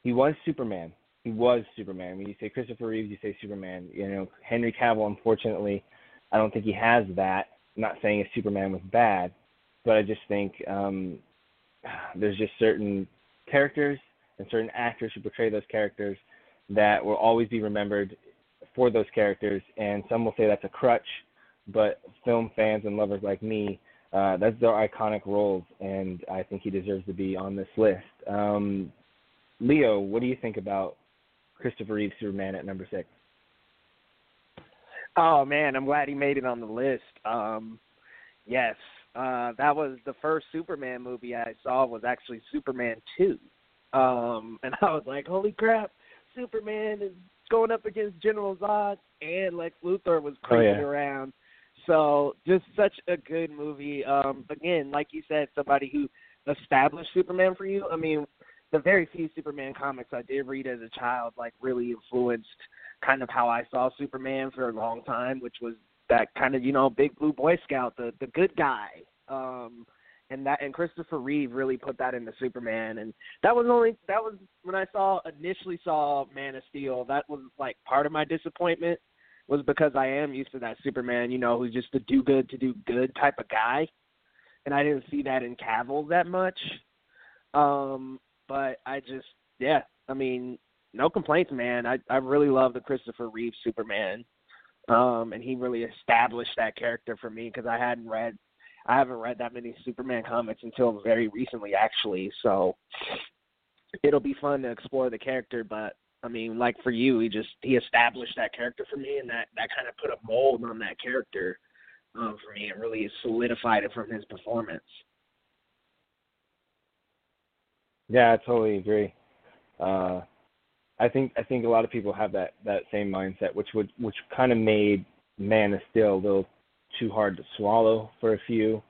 He was Superman. He was Superman. When you say Christopher Reeves, you say Superman. You know, Henry Cavill, unfortunately, I don't think he has that. I'm not saying his Superman was bad, but I just think um, there's just certain characters and certain actors who portray those characters that will always be remembered for those characters. And some will say that's a crutch, but film fans and lovers like me uh, that's their iconic roles, and I think he deserves to be on this list. Um, Leo, what do you think about Christopher Reeve Superman at number six? Oh man, I'm glad he made it on the list. Um, yes, uh, that was the first Superman movie I saw was actually Superman two, um, and I was like, holy crap, Superman is going up against General Zod, and Lex Luthor was creeping oh, yeah. around. So just such a good movie. Um, again, like you said, somebody who established Superman for you. I mean, the very few Superman comics I did read as a child like really influenced kind of how I saw Superman for a long time, which was that kind of you know big blue boy scout, the the good guy. Um, and that and Christopher Reeve really put that into Superman, and that was only that was when I saw initially saw Man of Steel. That was like part of my disappointment was because I am used to that Superman, you know, who's just a do good to do good type of guy, and I didn't see that in Cavill that much. Um, but I just yeah, I mean, no complaints, man. I I really love the Christopher Reeve Superman, um, and he really established that character for me because I hadn't read, I haven't read that many Superman comics until very recently, actually. So it'll be fun to explore the character, but I mean, like for you, he just he established that character for me, and that that kind of put a mold on that character um, for me, and really solidified it from his performance. Yeah, I totally agree. Uh, I think I think a lot of people have that that same mindset, which would which kind of made Man of Steel a little too hard to swallow for a few.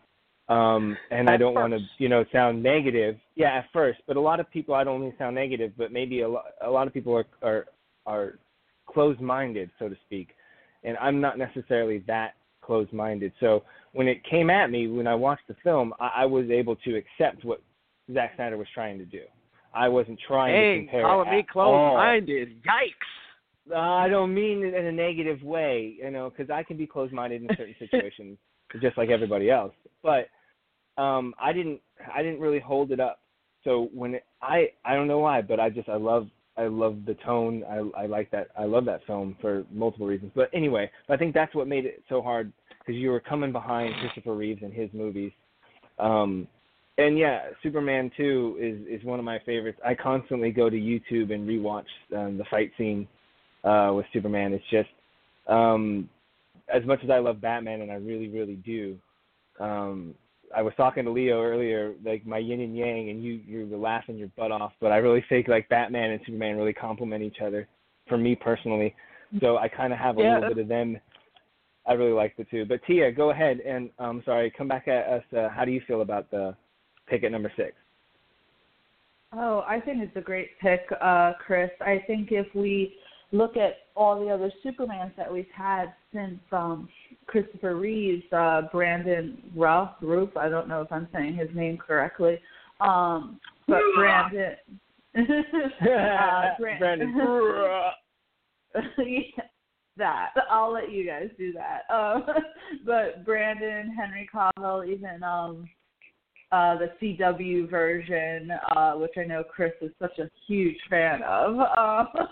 Um, and at I don't want to, you know, sound negative. Yeah, at first, but a lot of people, I don't mean sound negative, but maybe a lot, a lot of people are are are closed-minded, so to speak, and I'm not necessarily that closed-minded. So when it came at me, when I watched the film, I, I was able to accept what Zack Snyder was trying to do. I wasn't trying to compare. Hey, compare. calling me at all. closed-minded. Yikes! Uh, I don't mean it in a negative way, you know, because I can be closed-minded in certain situations, just like everybody else. But um, I didn't, I didn't really hold it up. So when it, I, I don't know why, but I just, I love, I love the tone. I, I like that. I love that film for multiple reasons. But anyway, I think that's what made it so hard because you were coming behind Christopher Reeves and his movies. Um, and yeah, Superman 2 is is one of my favorites. I constantly go to YouTube and rewatch um, the fight scene uh, with Superman. It's just um, as much as I love Batman, and I really, really do. Um, I was talking to Leo earlier, like my yin and yang, and you you were laughing your butt off. But I really think like Batman and Superman really complement each other, for me personally. So I kind of have a Yeah, little bit of them. I really like the two. But Tia, go ahead and um, sorry, come back at us. Uh, how do you feel about the pick at number six? Oh, I think it's a great pick, uh, Chris. I think if we look at all the other Supermans that we've had since um, Christopher Reeves, uh, Brandon Ruff, Roof, I don't know if I'm saying his name correctly, um, but Brandon. uh, Bran- Brandon. yeah, that I'll let you guys do that. Um, but Brandon, Henry Cavill, even um, uh, the CW version, uh, which I know Chris is such a huge fan of. Um,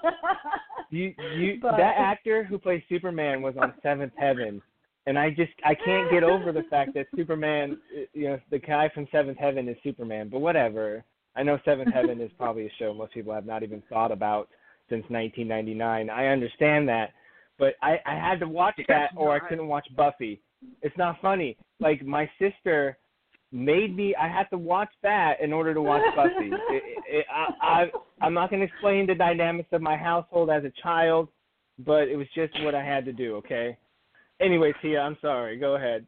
You you But- that actor who plays Superman was on Seventh Heaven, and I just I can't get over the fact that Superman, you know, the guy from Seventh Heaven is Superman. But whatever. I know Seventh Heaven is probably a show most people have not even thought about since 1999. I understand that, but I I had to watch that or I couldn't watch Buffy. It's not funny. Like my sister made me I had to watch that in order to watch Buffy. It, it, I, I I'm not going to explain the dynamics of my household as a child, but it was just what I had to do, okay? Anyway, Tia, I'm sorry. Go ahead.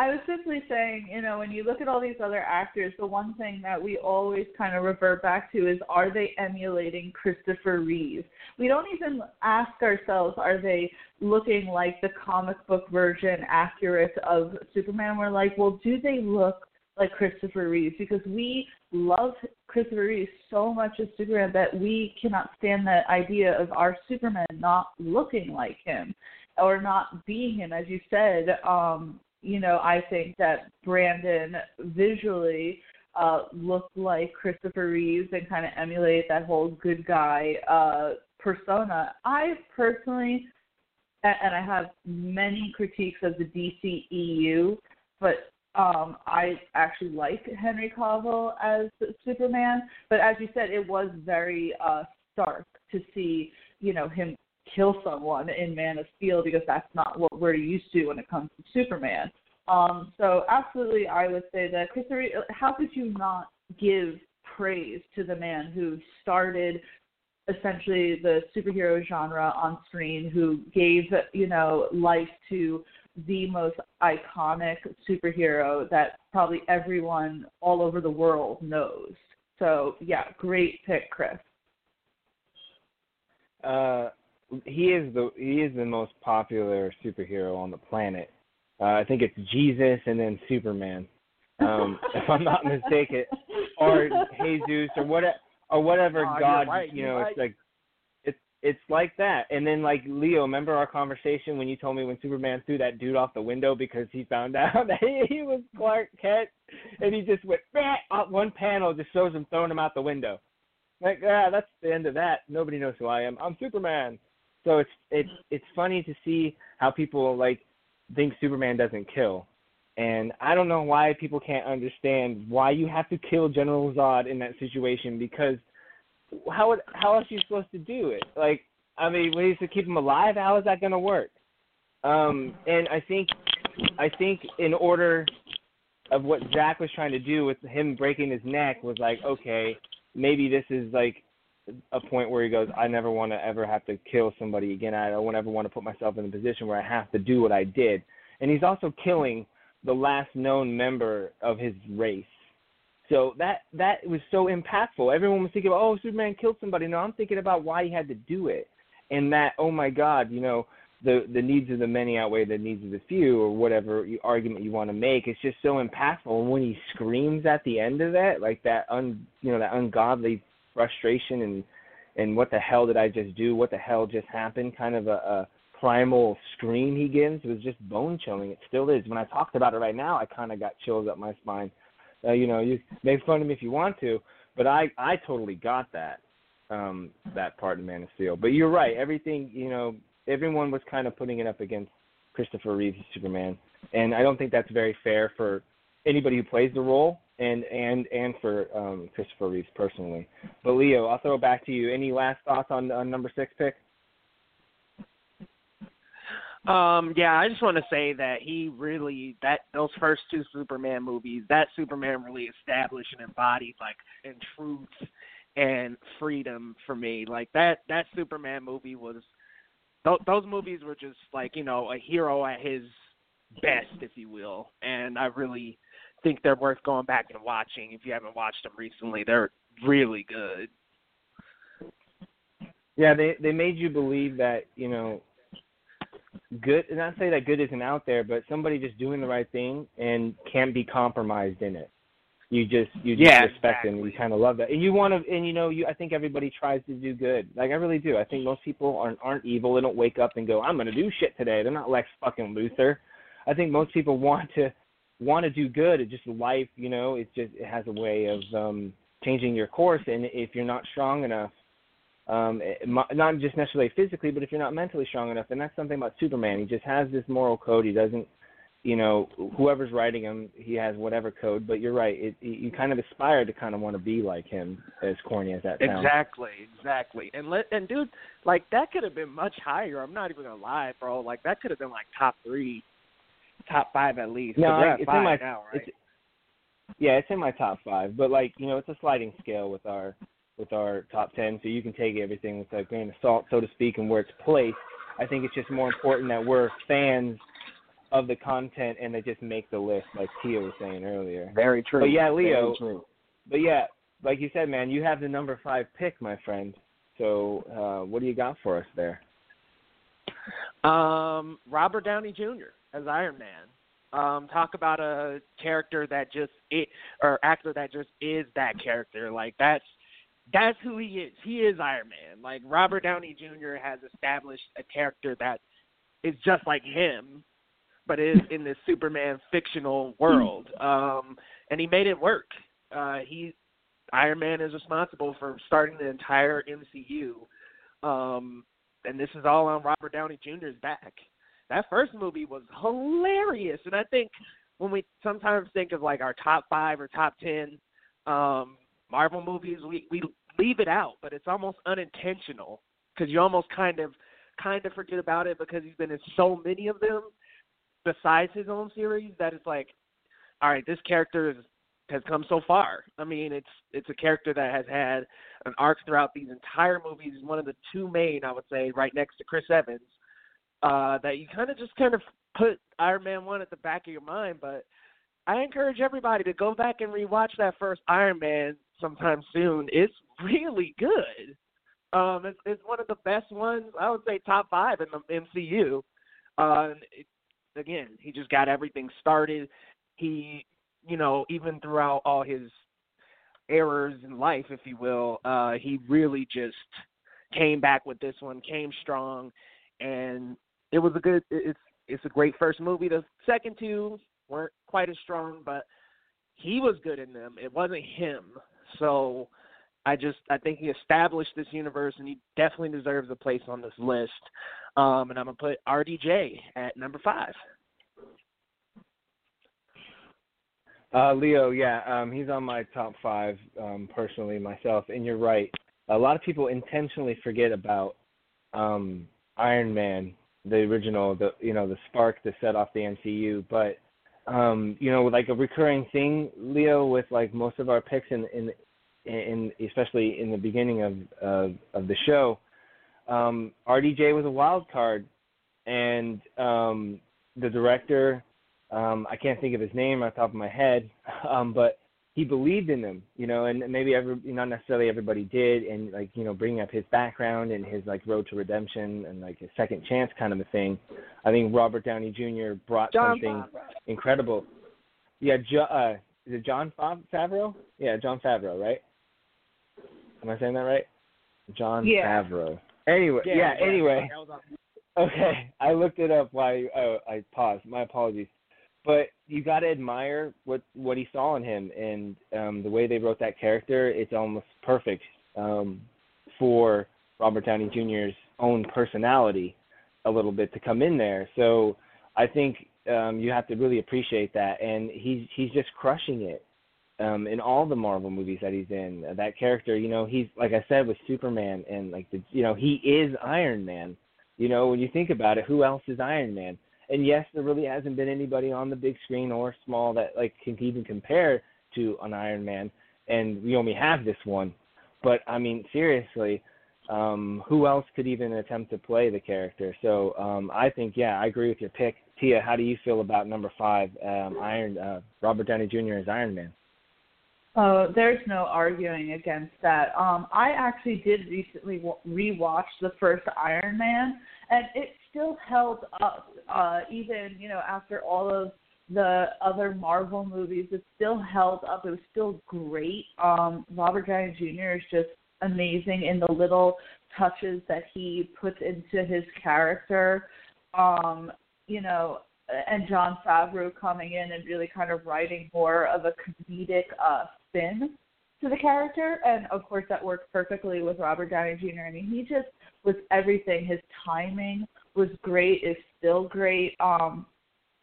I was simply saying, you know, when you look at all these other actors, the one thing that we always kind of revert back to is are they emulating Christopher Reeve? We don't even ask ourselves, are they looking like the comic book version accurate of Superman? We're like, well, do they look like Christopher Reeve? Because we love Christopher Reeve so much as Superman that we cannot stand the idea of our Superman not looking like him or not being him, as you said. Um, you know, I think that Brandon visually uh, looked like Christopher Reeves and kind of emulate that whole good guy uh, persona. I personally, and I have many critiques of the DCEU, but um, I actually like Henry Cavill as Superman. But as you said, it was very uh, stark to see, you know, him kill someone in Man of Steel because that's not what we're used to when it comes to Superman. Um, so absolutely, I would say that Christopher. How could you not give praise to the man who started essentially the superhero genre on screen, who gave you know life to the most iconic superhero that probably everyone all over the world knows. So yeah, great pick, Chris. Uh, he is the he is the most popular superhero on the planet. Uh, I think it's Jesus and then Superman, um, if I'm not mistaken, or Jesus or what or whatever Oh, God right, you know. right. It's like it's it's like that. And then like Leo, remember our conversation when you told me when Superman threw that dude off the window because he found out that he, he was Clark Kent, and he just went bah, out one panel just shows him throwing him out the window. Like ah, that's the end of that. Nobody knows who I am. I'm Superman. So it's it's it's funny to see how people like think Superman doesn't kill. And I don't know why people can't understand why you have to kill General Zod in that situation because how would, how else are you supposed to do it? Like I mean, ways to keep him alive, how is that going to work? Um and I think I think in order of what Zack was trying to do with him breaking his neck was like, okay, maybe this is like a point where he goes, I never want to ever have to kill somebody again. I don't ever want to put myself in a position where I have to do what I did. And he's also killing the last known member of his race. So that that was so impactful. Everyone was thinking, oh, Superman killed somebody. No, I'm thinking about why he had to do it, and that, oh my God, you know, the the needs of the many outweigh the needs of the few, or whatever you, argument you want to make. It's just so impactful. And when he screams at the end of it, like that, un, you know, that ungodly frustration and and what the hell did I just do? What the hell just happened? Kind of a, a primal scream he gives was just bone chilling. It still is. When I talked about it right now, I kind of got chills up my spine. Uh, you know, you make fun of me if you want to, but I I totally got that um that part of Man of Steel. But you're right. Everything you know, everyone was kind of putting it up against Christopher Reeve's Superman, and I don't think that's very fair for anybody who plays the role and and and for um Christopher Reeves personally. But Leo, I'll throw it back to you. Any last thoughts on, on number six pick? Um, yeah, I just want to say that he really that those first two Superman movies, that Superman really established and embodied like in truth and freedom for me. Like that that Superman movie was th- those movies were just like, you know, a hero at his best, if you will. And I really think they're worth going back and watching if you haven't watched them recently. They're really good. Yeah, they they made you believe that you know good. And not say that good isn't out there, but somebody just doing the right thing and can't be compromised in it. You just you just Yeah, respect it and you kind of love that, and you want to, and you know, you I think everybody tries to do good. Like I really do. I think most people aren't aren't evil. They don't wake up and go, I'm gonna do shit today. They're not Lex fucking Luthor. I think most people want to want to do good. It's just life, you know. It just it has a way of um changing your course, and if you're not strong enough um, it, mo- not just necessarily physically, but if you're not mentally strong enough, and that's something about Superman. He just has this moral code. He doesn't, you know, whoever's writing him, he has whatever code. But you're right. It, you kind of aspire to kind of want to be like him, as corny as that sounds. Exactly, exactly. And let and dude, like that could have been much higher. I'm not even gonna lie, bro. Like that could have been like top three, top five at least. No, we're I- at it's five in my now, right? it's, yeah, it's in my top five. But like you know, it's a sliding scale with our with our top ten, so you can take everything with a grain of salt, so to speak, and where it's placed. I think it's just more important that we're fans of the content and they just make the list, like Tia was saying earlier. Very true. But yeah, Very Leo. true. But yeah, like you said, man, you have the number five pick, my friend. So uh, what do you got for us there? Um, Robert Downey Jr. as Iron Man. Um, talk about a character that just it or actor that just is that character. Like that's that's who he is. He is Iron Man. Like Robert Downey Jr. has established a character that is just like him, but is in this Superman fictional world. Um, and he made it work. Uh, he Iron Man is responsible for starting the entire MCU. Um, and this is all on Robert Downey Jr.'s back. That first movie was hilarious, and I think when we sometimes think of like our top five or top ten um, Marvel movies, we we leave it out, but it's almost unintentional because you almost kind of kind of forget about it because he's been in so many of them besides his own series that it's like, all right, this character is, has come so far. I mean, it's it's a character that has had an arc throughout these entire movies. He's one of the two main, I would say, right next to Chris Evans. Uh, that you kind of just kind of put Iron Man one at the back of your mind, but I encourage everybody to go back and rewatch that first Iron Man sometime soon. It's really good. Um, it's, it's one of the best ones. I would say top five in the MCU. Uh, it, again, he just got everything started. He, you know, even throughout all his errors in life, if you will, uh, he really just came back with this one, came strong, and it was a good. It's it's a great first movie. The second two weren't quite as strong, but he was good in them. It wasn't him. So I just I think he established this universe, and he definitely deserves a place on this list. Um, and I'm gonna put RDJ at number five. Uh, Leo, yeah, um, he's on my top five um, personally myself, and you're right. A lot of people intentionally forget about um, Iron Man, the original, the you know the spark to set off the MCU. But um, you know, like a recurring thing, Leo, with like most of our picks in in, in especially in the beginning of of, of the show, um, RDJ was a wild card, and um, the director um, I can't think of his name off the top of my head, um, but he believed in them, you know, and maybe every, not necessarily everybody did, and like you know, bringing up his background and his like road to redemption and like a second chance kind of a thing. I think Robert Downey Jr. brought John something Favreau. incredible. Yeah, jo- uh, is it John Fav- Favreau? Yeah, Jon Favreau, right? Am I saying that right? John Yeah. Favreau. Anyway, yeah. Anyway, was on- Okay, I looked it up while you, oh, I paused. My apologies. But you got to admire what what he saw in him, and um, the way they wrote that character. It's almost perfect um, for Robert Downey Jr.'s own personality, a little bit to come in there. So I think um, you have to really appreciate that, and he's he's just crushing it um, in all the Marvel movies that he's in. That character, you know, he's like I said with Superman, and like the you know he is Iron Man. You know, when you think about it, who else is Iron Man? And yes, there really hasn't been anybody on the big screen or small that like can even compare to an Iron Man. And we only have this one. But I mean, seriously, um, who else could even attempt to play the character? So um, I think, yeah, I agree with your pick. Tia, how do you feel about number five, um, Iron uh, Robert Downey Jr. as Iron Man? Oh, there's no arguing against that. Um, I actually did recently w- rewatch the first Iron Man, and it still held up, uh, even you know after all of the other Marvel movies. It still held up. It was still great. Um, Robert Downey Jr. is just amazing in the little touches that he puts into his character. Um, you know, and Jon Favreau coming in and really kind of writing more of a comedic uh, spin to the character, and of course that works perfectly with Robert Downey Jr. I mean, he just was everything. His timing was great. Is still great. Um,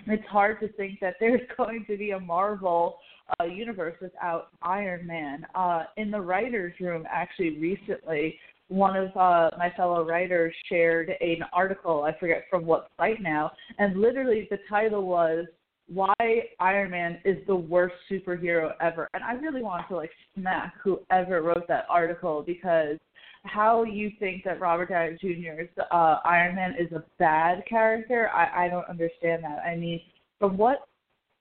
it's hard to think that there's going to be a Marvel uh, universe without Iron Man. Uh, in the writers' room, actually, recently, one of uh, my fellow writers shared an article. I forget from what site now, and literally the title was "Why Iron Man is the worst superhero ever." And I really want to like smack whoever wrote that article because how you think that Robert Downey Jr.'s uh, Iron Man is a bad character, I, I don't understand that. I mean, from what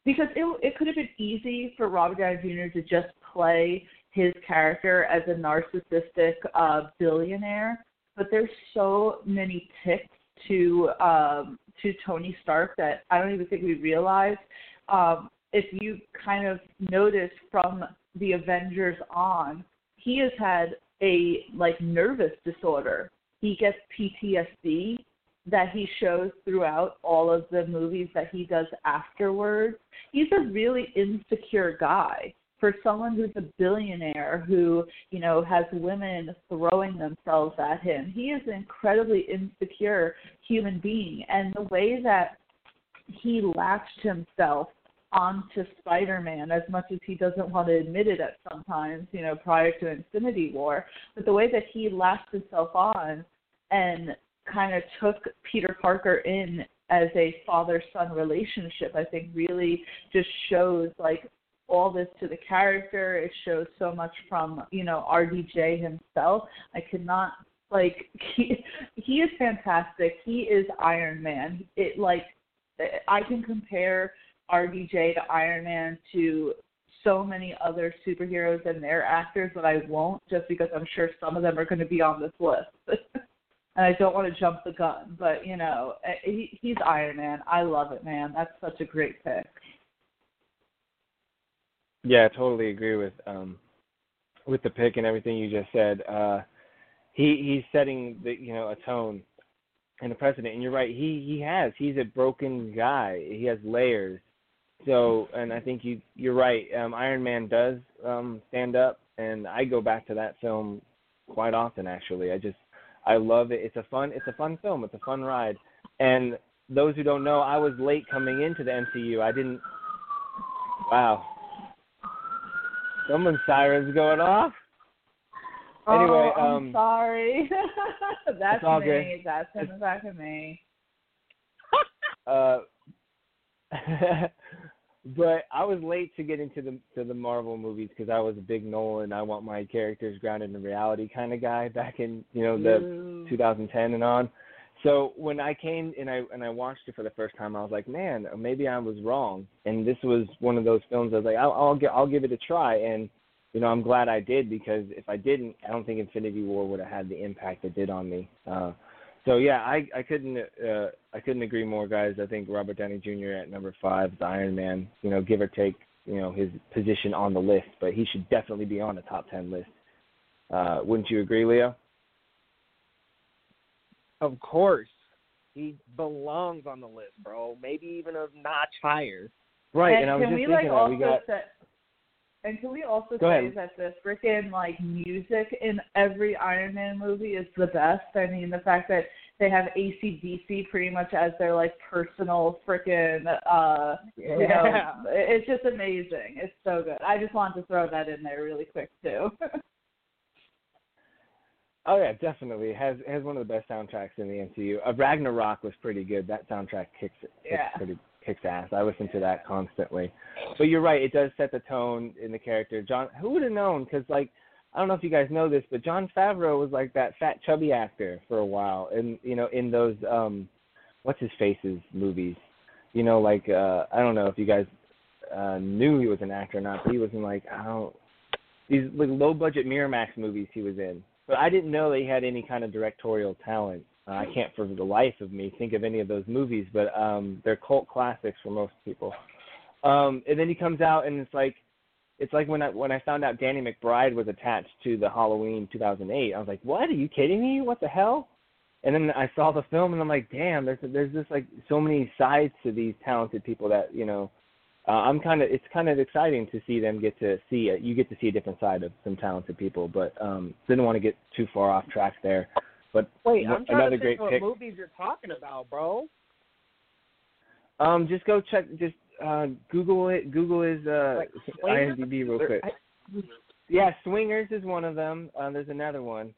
because it it could have been easy for Robert Downey Jr. to just play his character as a narcissistic uh, billionaire, but there's so many ticks to um, to Tony Stark that I don't even think we realize. Um, if you kind of notice from the Avengers on, he has had a like nervous disorder. He gets PTSD that he shows throughout all of the movies that he does afterwards. He's a really insecure guy for someone who's a billionaire who, you know, has women throwing themselves at him. He is an incredibly insecure human being and the way that he latched himself onto Spider-Man as much as he doesn't want to admit it at sometimes, you know, prior to Infinity War, but the way that he latched himself on and kind of took Peter Parker in as a father son relationship, I think really just shows like all this to the character. It shows so much from, you know, RDJ himself. I could not like he he is fantastic. He is Iron Man. It like I can compare RDJ to Iron Man to so many other superheroes and their actors, but I won't just because I'm sure some of them are going to be on this list. and I don't want to jump the gun, but you know, eh, he, he's Iron Man. I love it, man. That's such a great pick. Yeah, I totally agree with um with the pick and everything you just said. Uh he he's setting the you know a tone and a precedent. And you're right, he he has. He's a broken guy. He has layers. So, and I think you you're right. Um Iron Man does um stand up and I go back to that film quite often actually. I just I love it. It's a fun it's a fun film. It's a fun ride. And those who don't know, I was late coming into the MCU. I didn't Wow. Someone's siren's going off. Anyway, oh, I'm um, sorry. That's me. good. That's in the back of me. uh, but I was late to get into the to the Marvel movies because I was a big Nolan. I want my characters grounded in reality kind of guy back in you know the Mm. 2010 and on. So when I came and I and I watched it for the first time, I was like, man, maybe I was wrong. And this was one of those films. I was like, I'll I'll, get, I'll give it a try. And you know, I'm glad I did because if I didn't, I don't think Infinity War would have had the impact it did on me. Uh, so yeah, I I couldn't uh, I couldn't agree more, guys. I think Robert Downey Jr. at number five, the Iron Man. You know, give or take, you know, his position on the list, but he should definitely be on the top ten list. Uh, wouldn't you agree, Leo? Of course. He belongs on the list, bro. Maybe even a notch higher. Right, and and, I was just we thinking like that we got. say, and can we also Go say ahead. that the freaking like music in every Iron Man movie is the best? I mean, the fact that they have AC/DC pretty much as their like personal freaking uh you know Yeah. it's just amazing. It's so good. I just wanted to throw that in there really quick too. Oh yeah, definitely. It has it has one of the best soundtracks in the MCU. Uh, Ragnarok was pretty good. That soundtrack kicks kicks Yeah. pretty kicks ass. I listen to that constantly. But you're right. It does set the tone in the character. John, who would have known? Because like I don't know if you guys know this, but Jon Favreau was like that fat chubby actor for a while, and you know in those um what's his faces movies. You know, like uh I don't know if you guys uh knew he was an actor or not, but he was in like I don't these like low budget Miramax movies he was in. But I didn't know that he had any kind of directorial talent. Uh, I can't for the life of me think of any of those movies, but um they're cult classics for most people. Um and then he comes out and it's like it's like when I when I found out Danny McBride was attached to the Halloween 2008. I was like, "What? Are you kidding me? What the hell?" And then I saw the film and I'm like, "Damn, there's there's just like so many sides to these talented people that, you know, uh, I'm kind of it's kind of exciting to see them get to see it. You get to see a different side of some talented people, but um didn't want to get too far off track there. But Wait, Wha- I'm trying another to think great what pick. movies you're talking about, bro. Um, just go check. Just uh, Google it. Google his uh, Like IMDb real Or- quick. Yeah, Swingers is one of them. Uh, there's another one.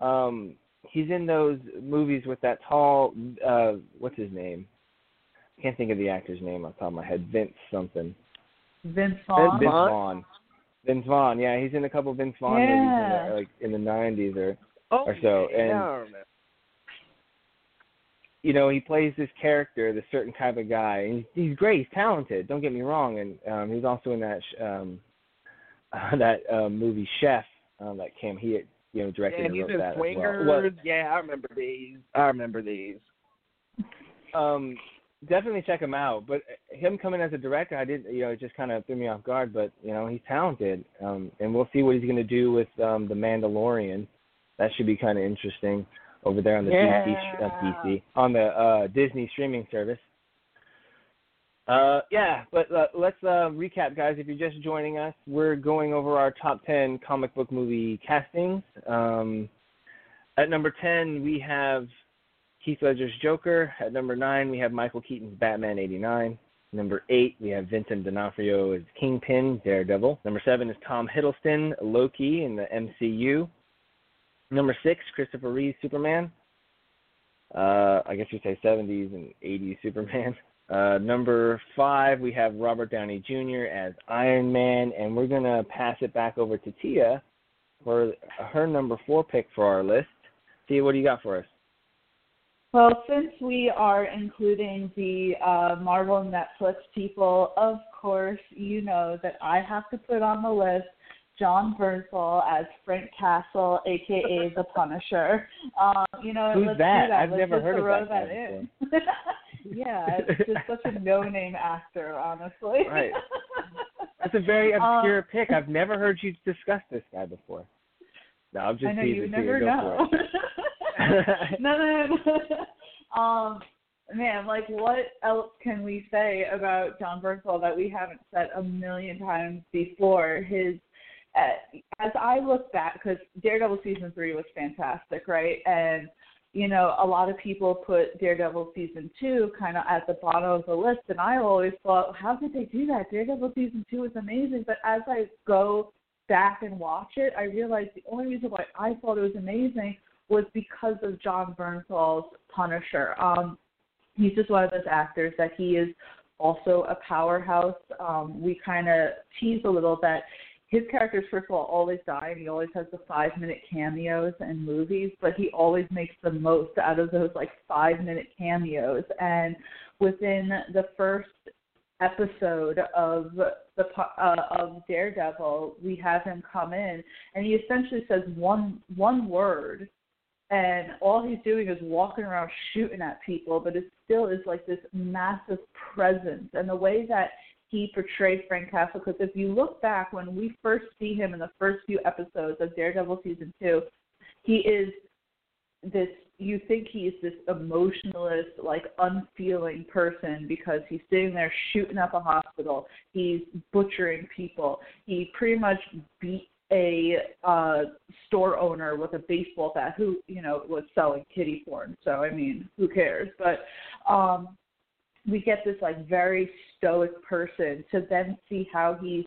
Um, he's in those movies with that tall. Uh, what's his name? I can't think of the actor's name off the top of my head. Vince something. Vince Vince Vaughn. Vaughn. Vince Vaughn. Yeah, he's in a couple Vince Vaughn movies in the, like in the '90s or Oh, or so, and- yeah, you know, he plays this character, this certain type of guy. And he's, great. He's talented. Don't get me wrong. And um, he's also in that sh- um, uh, that uh, movie Chef um, that Cam Heat, you know, directed Yeah, and wrote that Swingers. as well. Well, Yeah, I remember these. I remember these. um, definitely check him out. But him coming as a director, I didn't, you know, it just kind of threw me off guard. But you know, he's talented, um, and we'll see what he's going to do with um, the Mandalorian. That should be kind of interesting over there on the DC, uh, DC on the uh, Disney streaming service. Uh, yeah, but uh, let's uh, recap, guys. If you're just joining us, we're going over our top 10 comic book movie castings. Um, at number 10, we have Heath Ledger's Joker. At number 9, we have Michael Keaton's Batman 89. Number 8, we have Vincent D'Onofrio as Kingpin, Daredevil. Number 7 is Tom Hiddleston, Loki in the MCU. Number 6, Christopher Reeve, Superman. uh, I guess you'd say 70s and 80s Superman. Uh, number five, we have Robert Downey Jr. as Iron Man, and we're gonna pass it back over to Tia for her number four pick for our list. Tia, what do you got for us? Well, since we are including the uh, Marvel Netflix people, of course, you know that I have to put on the list Jon Bernthal as Frank Castle, aka the Punisher. Um, you know, Who's let's that? that. I've let's never heard of that in. yeah, it's just such a no-name actor, honestly. Right. That's a very Um, obscure pick. I've never heard you discuss this guy before. No, I'm just I know you never know. no, no, no. um, man, like, what else can we say about Jon Bernthal that we haven't said a million times before? His, uh, as I look back, because Daredevil season three was fantastic, right? And you know, a lot of people put Daredevil season two kind of at the bottom of the list, and I always thought, how did they do that? Daredevil season two was amazing, but as I go back and watch it, I realized the only reason why I thought it was amazing was because of Jon Bernthal's Punisher. Um, he's just one of those actors that he is also a powerhouse. Um, we kind of tease a little that his characters, first of all, always die, and he always has the five minute cameos in movies, but he always makes the most out of those like five minute cameos. And within the first episode of the uh, of Daredevil, we have him come in, and he essentially says one one word, and all he's doing is walking around shooting at people, but it still is like this massive presence, and the way that he portrays Frank Castle. Because if you look back when we first see him in the first few episodes of Daredevil season two, he is this you think he's this emotionless, like unfeeling person because he's sitting there shooting up a hospital. He's butchering people. He pretty much beat a uh store owner with a baseball bat who, you know, was selling kitty porn. So I mean, who cares? But um we get this like very stoic person to then see how he's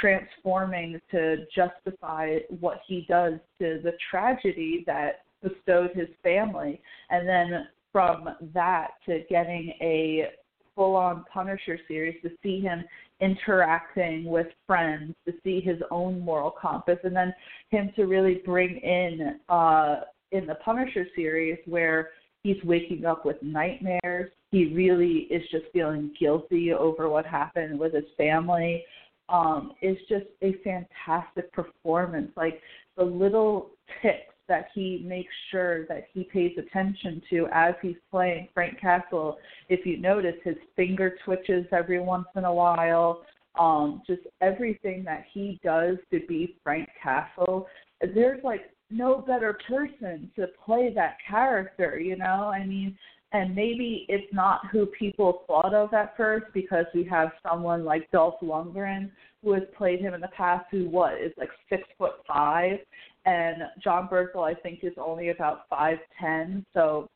transforming to justify what he does to the tragedy that bestowed his family and then from that to getting a full on Punisher series to see him interacting with friends, to see his own moral compass and then him to really bring in uh in the Punisher series where he's waking up with nightmares. He really is just feeling guilty over what happened with his family. Um, it's just a fantastic performance. Like the little ticks that he makes sure that he pays attention to as he's playing Frank Castle. If you notice, his finger twitches every once in a while. Um, just everything that he does to be Frank Castle. There's like no better person to play that character, you know? I mean, and maybe it's not who people thought of at first because we have someone like Dolph Lundgren who has played him in the past who what is like six foot five and Jon Bernthal I think is only about five ten. So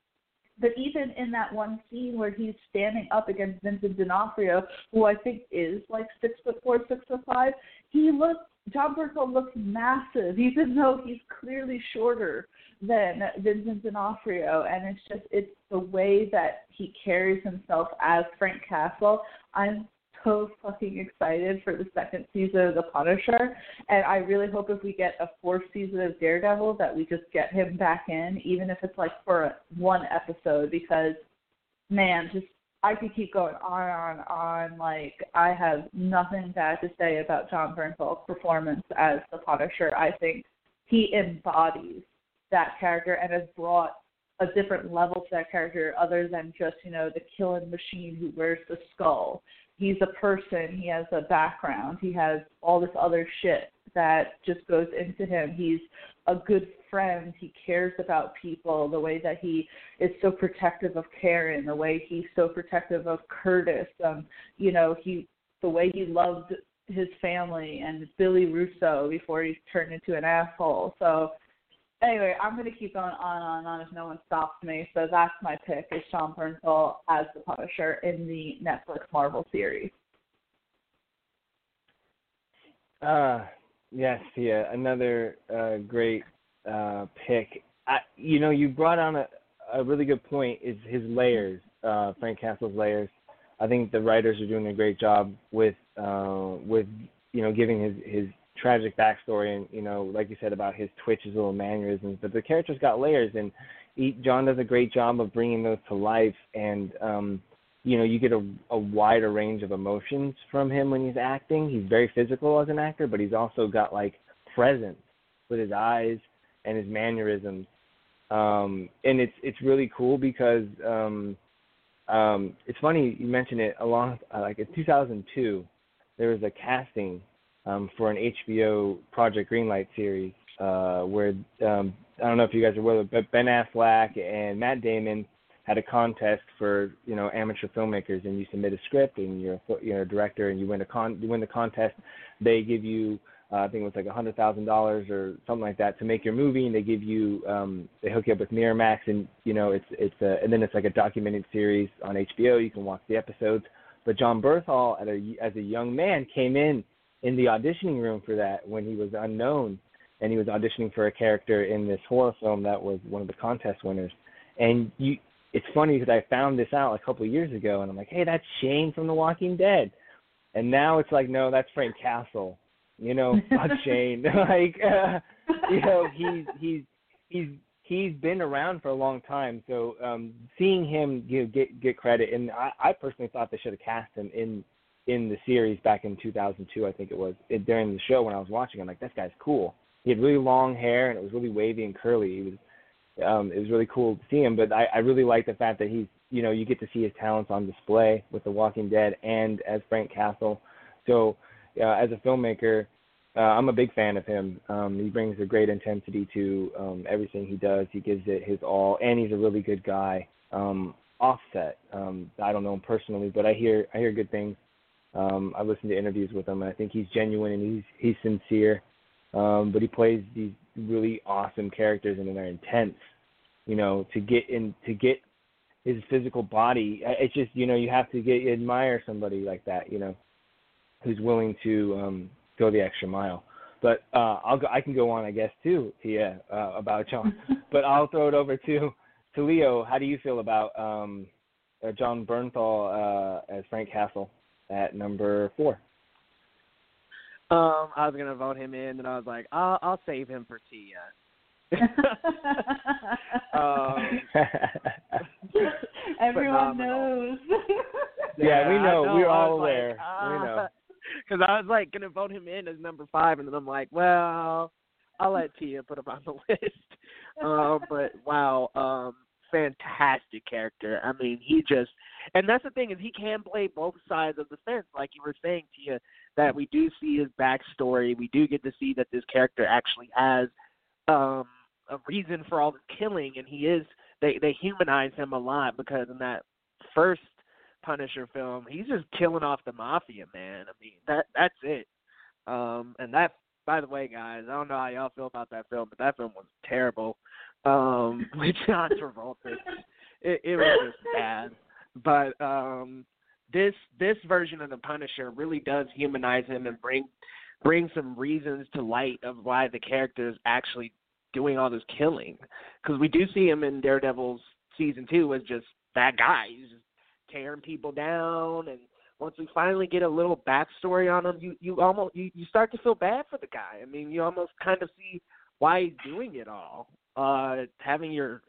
but even in that one scene where he's standing up against Vincent D'Onofrio, who I think is like six foot four, six foot five, he looks Jon Bernthal looks massive, even though he's clearly shorter than Vincent D'Onofrio, and it's just it's the way that he carries himself as Frank Castle. I'm so fucking excited for the second season of The Punisher, and I really hope if we get a fourth season of Daredevil that we just get him back in, even if it's like for one episode, because man, just I could keep going on and on, on. Like I have nothing bad to say about Jon Bernthal's performance as the Punisher. I think he embodies that character and has brought a different level to that character other than just, you know, the killing machine who wears the skull. He's a person, he has a background, he has all this other shit that just goes into him. He's a good friend. He cares about people the way that he is so protective of Karen, the way he's so protective of Curtis. Um, you know, he the way he loved his family and Billy Russo before he turned into an asshole. So anyway, I'm gonna keep going on and on on if no one stops me. So that's my pick is Jon Bernthal as the Punisher in the Netflix Marvel series. Uh yes, yeah, another uh, great uh, pick. I, you know, you brought on a, a really good point is his layers, uh, Frank Castle's layers. I think the writers are doing a great job with uh, with you know giving his his tragic backstory and you know like you said about his twitches, little mannerisms. But the character's got layers, and he, John does a great job of bringing those to life. And um, you know you get a, a wider range of emotions from him when he's acting. He's very physical as an actor, but he's also got like presence with his eyes and his mannerisms. Um, and it's it's really cool because um, um, it's funny you mentioned it along uh, like in 2002 there was a casting um, for an HBO Project Greenlight series uh, where um, I don't know if you guys are aware, but Ben Affleck and Matt Damon had a contest for you know amateur filmmakers, and you submit a script, and you're a, you're a director, and you win a con you win the contest. They give you uh, I think it was like a hundred thousand dollars or something like that to make your movie, and they give you um, they hook you up with Miramax, and you know it's it's a, and then it's like a documented series on HBO. You can watch the episodes. But Jon Bernthal, at a, as a young man, came in in the auditioning room for that when he was unknown, and he was auditioning for a character in this horror film that was one of the contest winners. And you, it's funny because I found this out a couple of years ago, and I'm like, hey, that's Shane from The Walking Dead. And now it's like, no, that's Frank Castle you know, not Shane. like, uh, you know, he's he's he's he's been around for a long time. So um, seeing him you know, get get credit, and I, I personally thought they should have cast him in in the series back in 2002. I think it was it, during the show when I was watching. I'm like, this guy's cool. He had really long hair and it was really wavy and curly. He was um, it was really cool to see him. But I, I really like the fact that he's you know you get to see his talents on display with The Walking Dead and as Frank Castle. So uh, as a filmmaker, uh, I'm a big fan of him. Um, he brings a great intensity to um, everything he does. He gives it his all, and he's a really good guy. Um, offset, um, I don't know him personally, but I hear I hear good things. Um, I listen to interviews with him, and I think he's genuine and he's he's sincere. Um, but he plays these really awesome characters, and they're intense. You know, to get in to get his physical body, it's just you know you have to get admire somebody like that. You know, who's willing to um, go the extra mile. But uh, I'll go, I can go on, I guess, too, yeah, uh, about John. but I'll throw it over to to Leo. How do you feel about um, uh, Jon Bernthal uh, as Frank Castle at number four? Um, I was gonna vote him in, and I was like, I'll, I'll save him for Tia. um, Everyone knows. yeah, yeah, we know. know. We're all aware. Like, we know because I was like gonna vote him in as number five, and then I'm like, well, I'll let Tia put him on the list. um, but wow, um, fantastic character. I mean, he just, and that's the thing is he can play both sides of the fence, like you were saying, Tia. That we do see his backstory. We do get to see that this character actually has um, a reason for all the killing, and he is. They they humanize him a lot because in that first Punisher film, he's just killing off the mafia, man. I mean, that that's it. Um, and that, by the way, guys, I don't know how y'all feel about that film, but that film was terrible. Um, with John Travolta, it, it was just bad. But um, this this version of the Punisher really does humanize him and bring bring some reasons to light of why the character is actually doing all this killing. Because we do see him in Daredevil's season two as just that guy. He's just tearing people down and once we finally get a little backstory on him, you you almost you, you start to feel bad for the guy. I mean, you almost kind of see why he's doing it all. Uh having your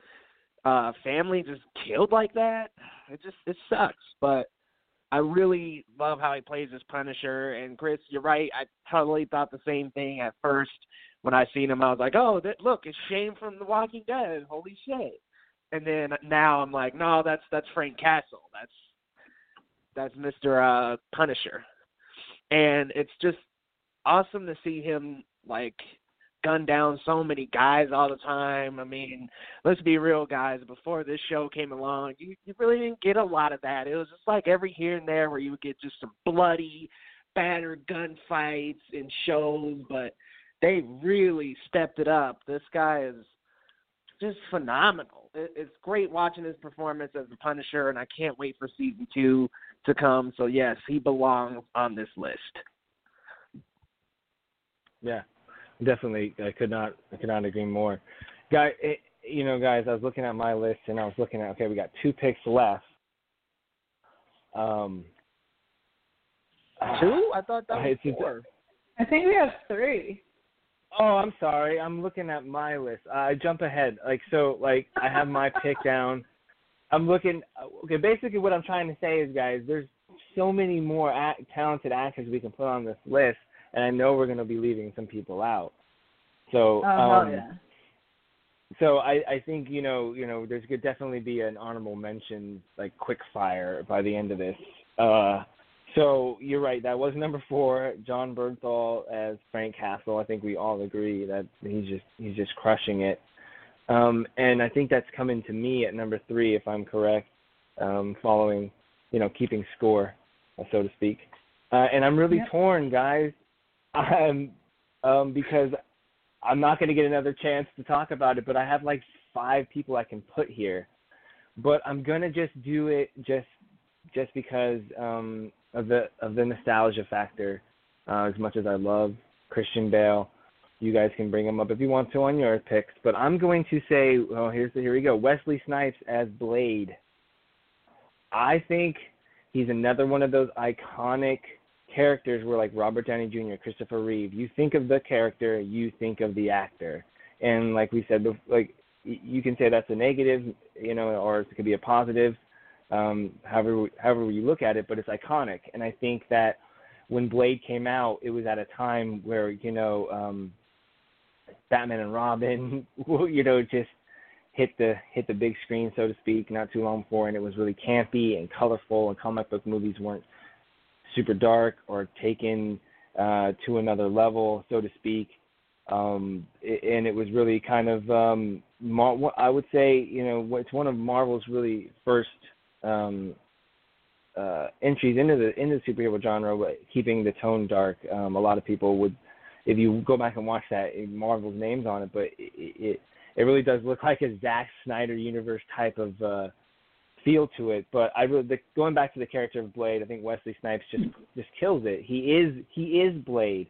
uh family just killed like that, it just it sucks. But I really love how he plays as Punisher. And Chris, you're right. I totally thought the same thing at first when I seen him. I was like, oh, that look, it's Shane from The Walking Dead. Holy shit! and then now I'm like, no, that's that's Frank Castle. That's that's Mr. Uh, Punisher, and it's just awesome to see him like gun down so many guys all the time. I mean, let's be real, guys. Before this show came along, you, you really didn't get a lot of that. It was just like every here and there where you would get just some bloody, battered gunfights and shows, but they really stepped it up. This guy is just phenomenal. It, it's great watching his performance as the Punisher, and I can't wait for season two to come. So yes, he belongs on this list. Yeah, definitely. I could not. I could not agree more. Guy, you know, guys, I was looking at my list and I was looking at okay, we got two picks left. Um, Two? I thought that was It's four. I think we have three. Oh, I'm sorry. I'm looking at my list. I jump ahead. Like so, like I have my pick down. I'm looking. Okay, basically what I'm trying to say is, guys, there's so many more act, talented actors we can put on this list, and I know we're going to be leaving some people out. So, Oh um, yeah. so I, I think you know, you know, there's could definitely be an honorable mention, like quick fire by the end of this. Uh, so you're right. That was number four, Jon Bernthal as Frank Castle. I think we all agree that he's just he's just crushing it. Um, and I think that's coming to me at number three, if I'm correct, um, following, you know, keeping score, so to speak. Uh, and I'm really Yep. torn, guys. I'm um, because I'm not going to get another chance to talk about it, but I have like five people I can put here. But I'm gonna just do it just just because um, of the of the nostalgia factor. Uh, as much as I love Christian Bale, you guys can bring him up if you want to on your picks. But I'm going to say, oh, here's the, here we go. Wesley Snipes as Blade. I think he's another one of those iconic characters where like Robert Downey Jr., Christopher Reeve, you think of the character, you think of the actor. And like we said, like you can say that's a negative, you know, or it could be a positive, um, however however you look at it. But it's iconic, and I think that when Blade came out, it was at a time where you know um, Batman and Robin, you know, just hit the hit the big screen, so to speak, not too long before, and it was really campy and colorful, and comic book movies weren't super dark or taken uh, to another level, so to speak. Um, and it was really kind of, um, Mar- I would say, you know, it's one of Marvel's really first um, uh, entries into the into the superhero genre, but keeping the tone dark. Um, a lot of people would, if you go back and watch that, Marvel's names on it, but it it, it really does look like a Zack Snyder universe type of uh, feel to it. But I really, the, going back to the character of Blade, I think Wesley Snipes just just kills it. He is he is Blade,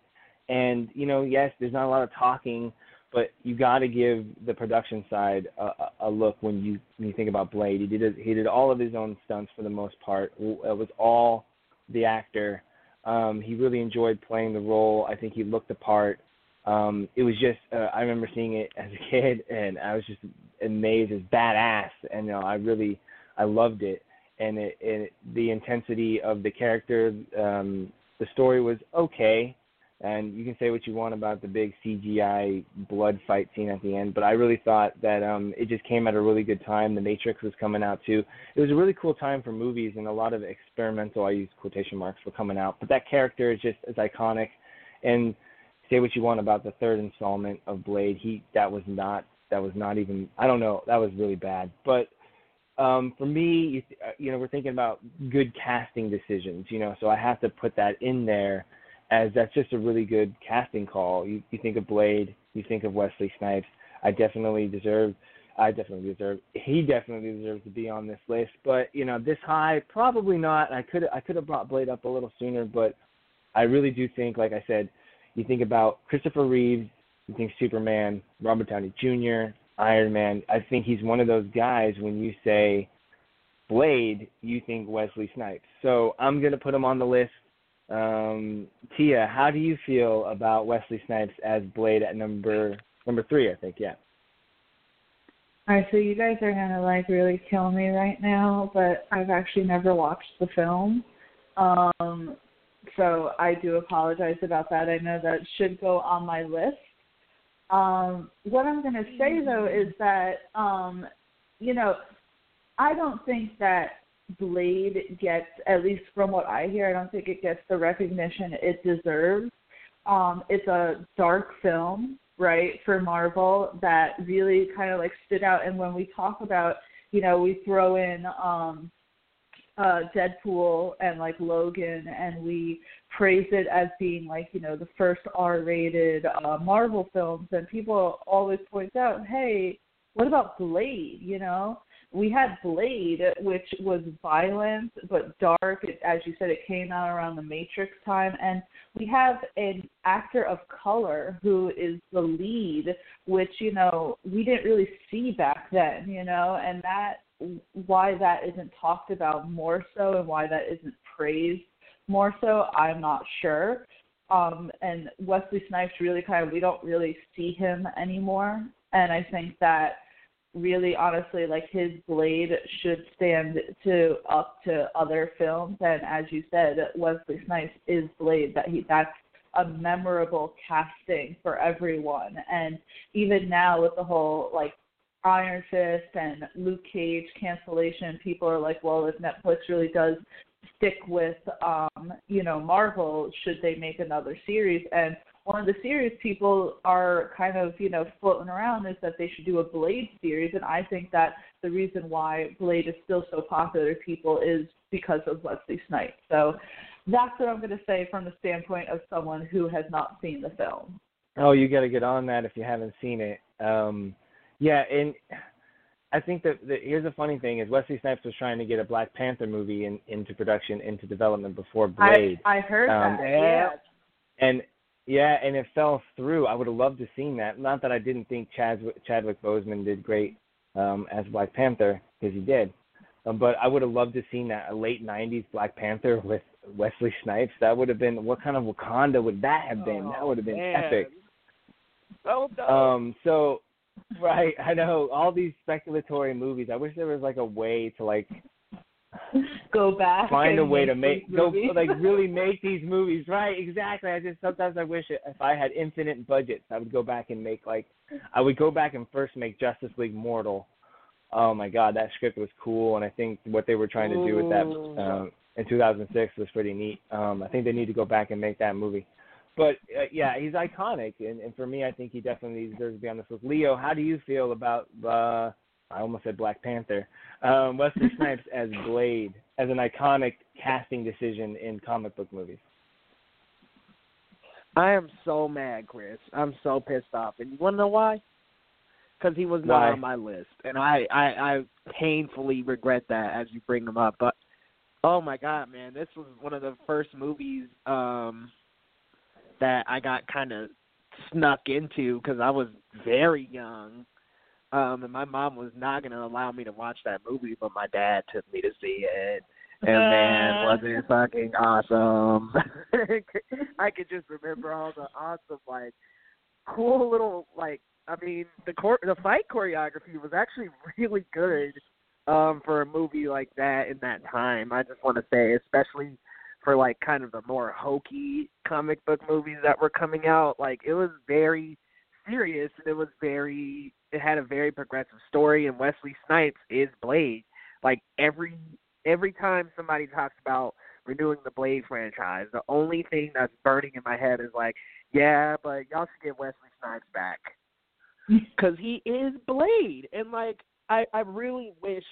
and you know, yes, there's not a lot of talking, but you got to give the production side a, a- a look when you when you think about Blade. He did he did all of his own stunts for the most part. It was all the actor. Um, he really enjoyed playing the role. I think he looked the part. Um, it was just uh, I remember seeing it as a kid, and I was just amazed. It's badass, and you know, I really I loved it, and it, it the intensity of the character. Um, the story was okay, and you can say what you want about the big CGI blood fight scene at the end, but I really thought that um, it just came at a really good time. The Matrix was coming out too. It was a really cool time for movies, and a lot of experimental. I use quotation marks were coming out, but that character is just as iconic. And say what you want about the third installment of Blade, he that was not that was not even I don't know that was really bad, but um, for me, you, uh, you know, we're thinking about good casting decisions, you know, so I have to put that in there as that's just a really good casting call. You, you think of Blade, you think of Wesley Snipes. I definitely deserve, I definitely deserve, he definitely deserves to be on this list. But you know, this high, probably not. I could, I could have brought Blade up a little sooner, but I really do think, like I said, you think about Christopher Reeves, you think Superman, Robert Downey Jr., Iron Man. I think he's one of those guys when you say Blade, you think Wesley Snipes. So I'm going to put him on the list. Um, Tia, how do you feel about Wesley Snipes as Blade at number number three? I think, yeah. All right, so you guys are gonna like really kill me right now, but I've actually never watched the film, um, so I do apologize about that. I know that should go on my list. Um, what I'm gonna say though is that, um, you know, I don't think that Blade gets, at least from what I hear, I don't think it gets the recognition it deserves. Um, it's a dark film, right, for Marvel that really kind of like stood out. And when we talk about, you know, we throw in um, uh, Deadpool and like Logan, and we praise it as being like, you know, the first R-rated uh, Marvel films, and people always point out, hey, what about Blade? You know, we had Blade, which was violent but dark. It, as you said, it came out around the Matrix time, and we have an actor of color who is the lead, which you know we didn't really see back then, you know, and that why that isn't talked about more so and why that isn't praised more so, I'm not sure. Um, and Wesley Snipes really kind of we don't really see him anymore, and I think that really honestly like his blade should stand to up to other films. And as you said wesley snipes is blade that he that's a memorable casting for everyone. And even now with the whole like iron fist and luke cage cancellation people are like well if netflix really does stick with um you know marvel should they make another series and one of the series people are kind of you know floating around is that they should do a Blade series, and I think that the reason why Blade is still so popular to people is because of Wesley Snipes. So that's what I'm going to say from the standpoint of someone who has not seen the film. Oh, you got to get on that if you haven't seen it. Um, yeah, and I think that the, here's the funny thing is Wesley Snipes was trying to get a Black Panther movie in, into production, into development before Blade. I, I heard um, that. Yeah. And yeah, and it fell through. I would have loved to seen that. Not that I didn't think Chadwick, Chadwick Boseman did great um, as Black Panther because he did, um, but I would have loved to seen that a late '90s Black Panther with Wesley Snipes. That would have been what kind of Wakanda would that have been? Oh, that would have been man. epic. So. Um, so right, I know all these speculatory movies. I wish there was like a way to like go back. find a way to make go movies. like really make these movies right exactly i just sometimes i wish if i had infinite budgets i would go back and make like i would go back and first make justice league mortal oh my god that script was cool and i think what they were trying to do with that um in 2006 was pretty neat um i think they need to go back and make that movie but uh, yeah he's iconic and, and for me i think he definitely deserves to be on this list leo how do you feel about uh I almost said Black Panther. Um, Wesley Snipes as Blade, as an iconic casting decision in comic book movies. I am so mad, Chris. I'm so pissed off, and you want to know why? Because he was not Why? on my list, and I, I I painfully regret that as you bring him up. But oh my god, man, this was one of the first movies um that I got kind of snuck into because I was very young. Um, and my mom was not going to allow me to watch that movie, but my dad took me to see it. And man, was it fucking awesome! I could just remember all the awesome, like, cool little, like, I mean, the chor- the fight choreography was actually really good um, for a movie like that in that time. I just want to say, especially for like kind of the more hokey comic book movies that were coming out, like it was very serious and it was very it had a very progressive story. And Wesley Snipes is Blade. Like every every time somebody talks about renewing the Blade franchise, the only thing that's burning in my head is like, yeah, but y'all should get Wesley Snipes back. Because he is Blade, and like I I really wish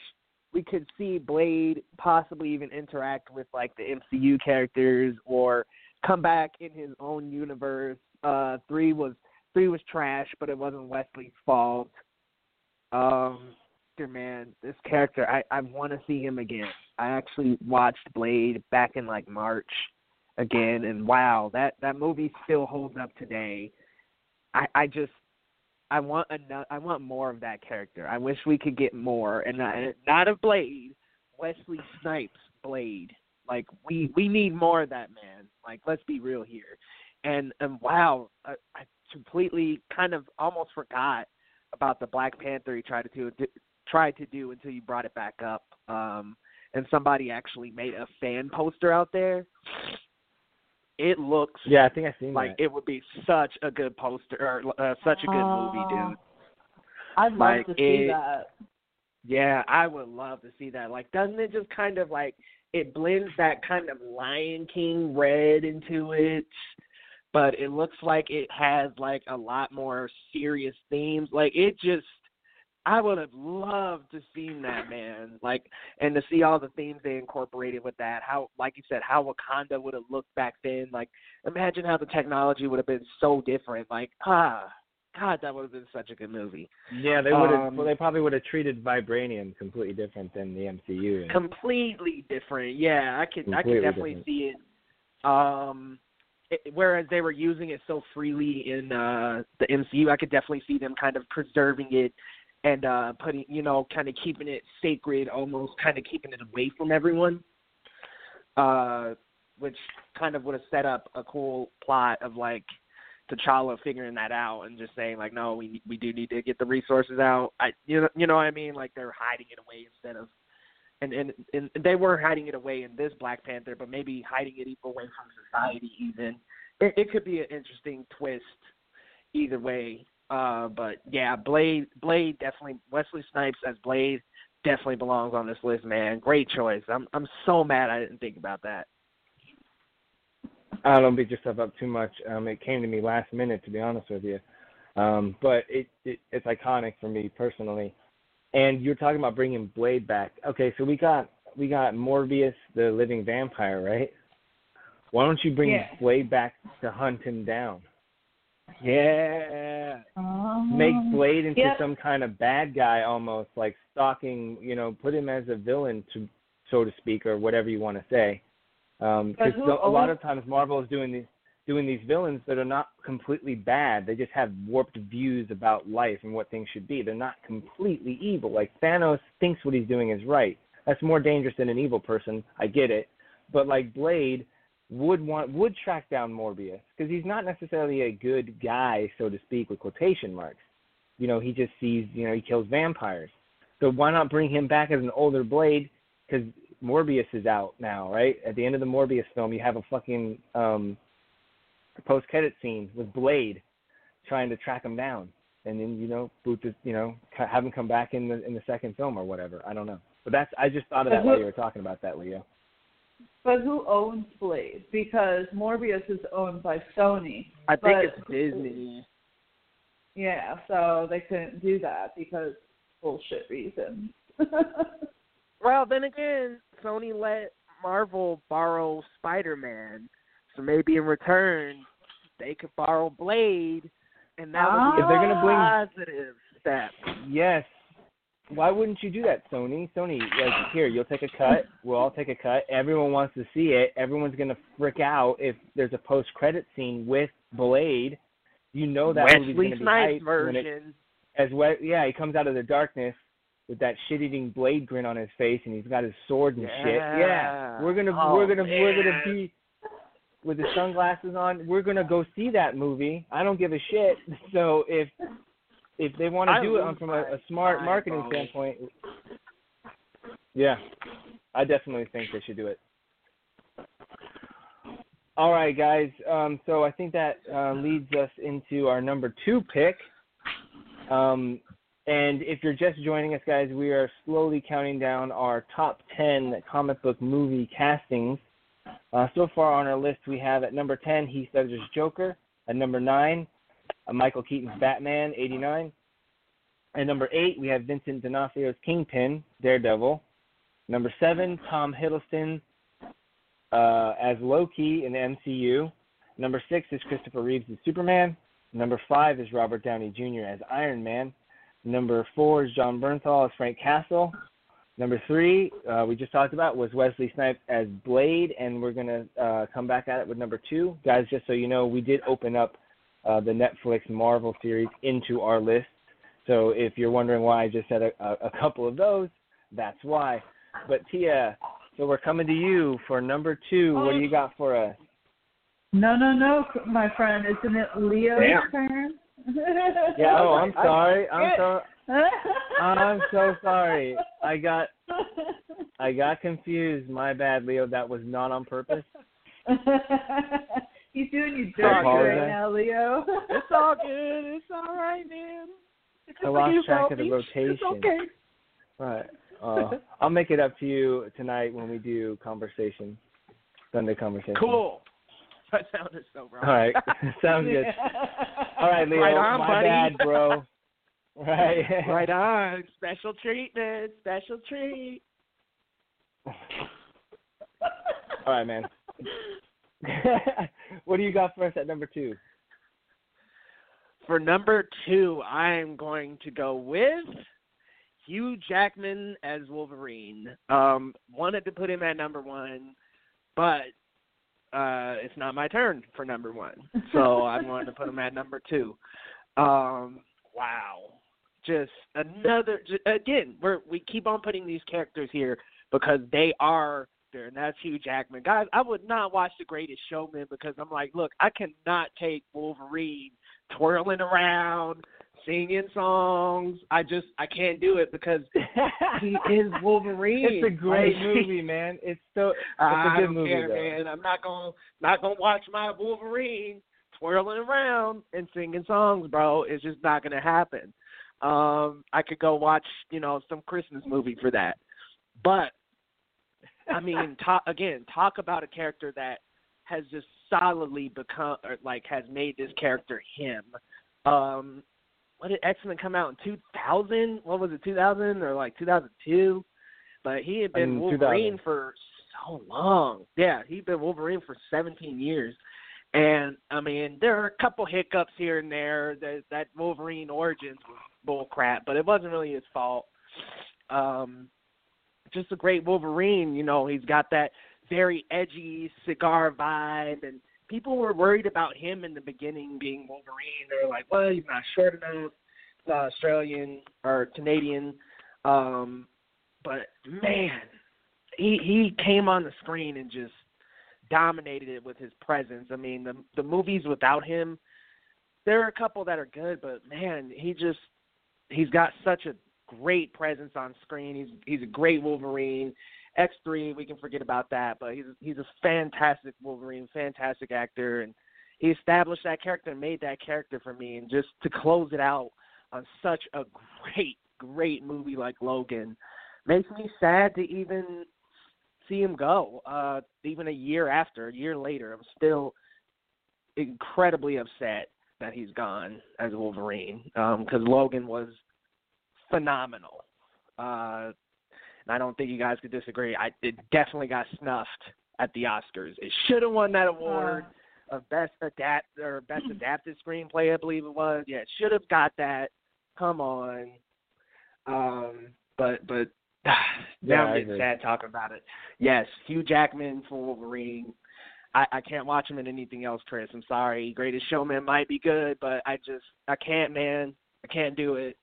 we could see Blade possibly even interact with like the MCU characters or come back in his own universe. Uh, three was three was trash, but it wasn't Wesley's fault. Um, man, this character, I I want to see him again. I actually watched Blade back in like March again, and wow, that that movie still holds up today. I I just I want another, I want more of that character. I wish we could get more, and not, not of Blade, Wesley Snipes Blade. Like we we need more of that man. Like let's be real here. And and wow, I, I completely kind of almost forgot about the Black Panther he tried to do tried to do until you brought it back up. Um, and somebody actually made a fan poster out there. It looks Yeah, I think I've seen like that. it would be such a good poster or uh, such a good movie, Oh. dude. I'd love like, to see it- that. Yeah, I would love to see that. Like, doesn't it just kind of like it blends that kind of Lion King red into it, but it looks like it has like a lot more serious themes. Like, it just, I would have loved to seen that man. Like, and to see all the themes they incorporated with that. How, like you said, how Wakanda would have looked back then. Like, imagine how the technology would have been so different. Like, ah, God, that would have been such a good movie. Yeah, they would have. Um, well, they probably would have treated Vibranium completely different than the MCU. is. Completely different. Yeah, I could I could definitely different. see it. Um, it, whereas they were using it so freely in uh the MCU, I could definitely see them kind of preserving it and uh putting, you know, kind of keeping it sacred, almost kind of keeping it away from everyone. Uh, which kind of would have set up a cool plot of like T'Challa figuring that out and just saying like, no, we we do need to get the resources out. I you know you know what I mean? Like they're hiding it away instead of and and and they were hiding it away in this Black Panther, but maybe hiding it away from society even. It, it could be an interesting twist either way. Uh, but yeah, Blade Blade definitely Wesley Snipes as Blade definitely belongs on this list, man. Great choice. I'm I'm so mad I didn't think about that. I don't beat yourself up too much. Um, it came to me last minute, to be honest with you. Um, but it, it it's iconic for me personally. And you're talking about bringing Blade back. Okay, so we got we got Morbius, the living vampire, right? Why don't you bring Yeah. Blade back to hunt him down? Yeah. Make Um, Blade into yep. some kind of bad guy, almost like stalking. You know, put him as a villain, to so to speak, or whatever you want to say. Um, Because who a lot of times Marvel is doing these doing these villains that are not completely bad. They just have warped views about life and what things should be. They're not completely evil. Like Thanos thinks what he's doing is right. That's more dangerous than an evil person. I get it. But like Blade would want would track down Morbius because he's not necessarily a good guy, so to speak, with quotation marks. You know, he just sees, you know, he kills vampires. So why not bring him back as an older Blade? Because Morbius is out now, right? At the end of the Morbius film, you have a fucking um, post-credit scene with Blade trying to track him down, and then you know, boot the, you know, have him come back in the in the second film or whatever. I don't know, but that's I just thought of that while you were talking about that, Leo. But who owns Blade? Because Morbius is owned by Sony. I think it's Disney. Yeah, so they couldn't do that because bullshit reasons. Well, then again, Sony let Marvel borrow Spider Man, so maybe in return they could borrow Blade, and that would be ah. If they're gonna bring- a positive step. Yes. Why wouldn't you do that, Sony? Sony, like here, you'll take a cut. We'll all take a cut. Everyone wants to see it. Everyone's gonna freak out if there's a post-credit scene with Blade. You know that movie's gonna be Snipes hyped when it, version. as well. Yeah, he comes out of the darkness with that shit-eating Blade grin on his face, and he's got his sword and shit. Yeah, Yeah. we're gonna Oh, we're gonna we're gonna be with the sunglasses on. We're gonna go see that movie. I don't give a shit. So if if they want to do it on from a, a smart marketing bro. standpoint, yeah, I definitely think they should do it. All right, guys. Um, so I think that uh, leads us into our number two pick. Um, and if you're just joining us, guys, we are slowly counting down our top 10 comic book movie castings. Uh, so far on our list, we have at number 10, Heath Ledger's Joker. At number 9, uh, Michael Keaton's Batman, 89. At number 8, we have Vincent D'Onofrio's Kingpin, Daredevil. Number 7, Tom Hiddleston uh, as Loki in the MCU. Number 6 is Christopher Reeves as Superman. Number 5 is Robert Downey Jr. as Iron Man. Number 4 is Jon Bernthal as Frank Castle. Number 3, uh, we just talked about, was Wesley Snipes as Blade, and we're going to uh, come back at it with number 2. Guys, just so you know, we did open up uh, the Netflix Marvel series into our list. So if you're wondering why I just said a, a, a couple of those, that's why. But Tia, so we're coming to you for number two. What do you got for us? no, no, no, my friend. Isn't it Leo's Damn. turn? Yeah. Oh, I'm sorry. I'm Good. so I'm so sorry. I got I got confused. My bad, Leo. That was not on purpose. He's doing you I dirty right now, Leo. It's all good. It's all right, man. It's I lost you, track of the Sophie. rotation. It's okay. Right. Uh, I'll make it up to you tonight when we do conversation, Sunday conversation. Cool. That sounded so wrong. All right. Sounds good. All right, Leo. Right on, my buddy. bad, bro. Right. right on. Special treatment. Special treat. All right, man. what do you got for us at number two? for number two, I'm going to go with Hugh Jackman as Wolverine. Um, wanted to put him at number one, but uh, it's not my turn for number one, so I'm going to put him at number two. Um, wow, just another. Again, we're we keep on putting these characters here because they are there, and that's Hugh Jackman. Guys, I would not watch The Greatest Showman because I'm like, look, I cannot take Wolverine twirling around, singing songs. I just I can't do it because he is Wolverine. It's a great movie, man. It's so it's I a good movie, care, man. I'm not gonna not gonna watch my Wolverine twirling around and singing songs, bro. It's just not gonna happen. Um, I could go watch, you know, some Christmas movie for that. But I mean, talk again, talk about a character that has just solidly become or like has made this character him. Um what did X Men come out in two thousand? What was it, two thousand or like two thousand two? But he had been Wolverine for so long. Yeah, he'd been Wolverine for seventeen years. And I mean, there are a couple hiccups here and there. That that Wolverine origins was bull crap, but it wasn't really his fault. Um, just a great Wolverine. You know, he's got that very edgy cigar vibe, and people were worried about him in the beginning being Wolverine. They were like, "Well, he's not short enough, he's not Australian or Canadian." Um, but man, he he came on the screen and just dominated it with his presence. I mean, the the movies without him, there are a couple that are good, but man, he just he's got such a great presence on screen. He's he's a great Wolverine. X three, we can forget about that, but he's he's a fantastic Wolverine, fantastic actor, and he established that character and made that character for me. And just to close it out on such a great, great movie like Logan, makes me sad to even see him go. Uh, even a year after, a year later, I'm still incredibly upset that he's gone as Wolverine because Logan was phenomenal. Uh, and I don't think you guys could disagree. I it definitely got snuffed at the Oscars. It should have won that award of best adapt or best adapted screenplay, I believe it was. Yeah, it should have got that. Come on. Um, but but now Yeah, I I'm getting sad talking about it. Yes, Hugh Jackman for Wolverine. I, I can't watch him in anything else, Chris. I'm sorry. Greatest Showman might be good, but I just I can't, man. I can't do it.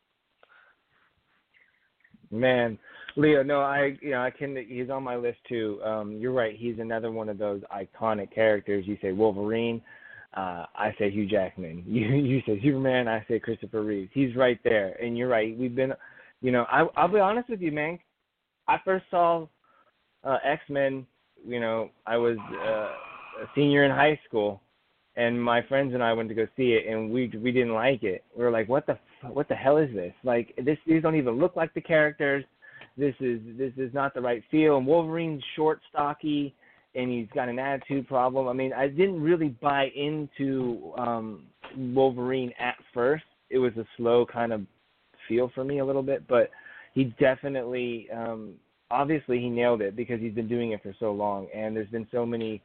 Man, Leo, no, I you know I can. He's on my list too. Um, you're right. He's another one of those iconic characters. You say Wolverine, uh, I say Hugh Jackman. You you say Superman, I say Christopher Reeves. He's right there, and you're right. We've been, you know, I I'll be honest with you, man. I first saw uh, X Men. You know, I was uh, a senior in high school, and my friends and I went to go see it, and we we didn't like it. We were like, "What the what the hell is this? Like this these don't even look like the characters. This is this is not the right feel." And Wolverine's short, stocky, and he's got an attitude problem. I mean, I didn't really buy into um Wolverine at first. It was a slow kind of feel for me a little bit, but he definitely um obviously he nailed it because he's been doing it for so long and there's been so many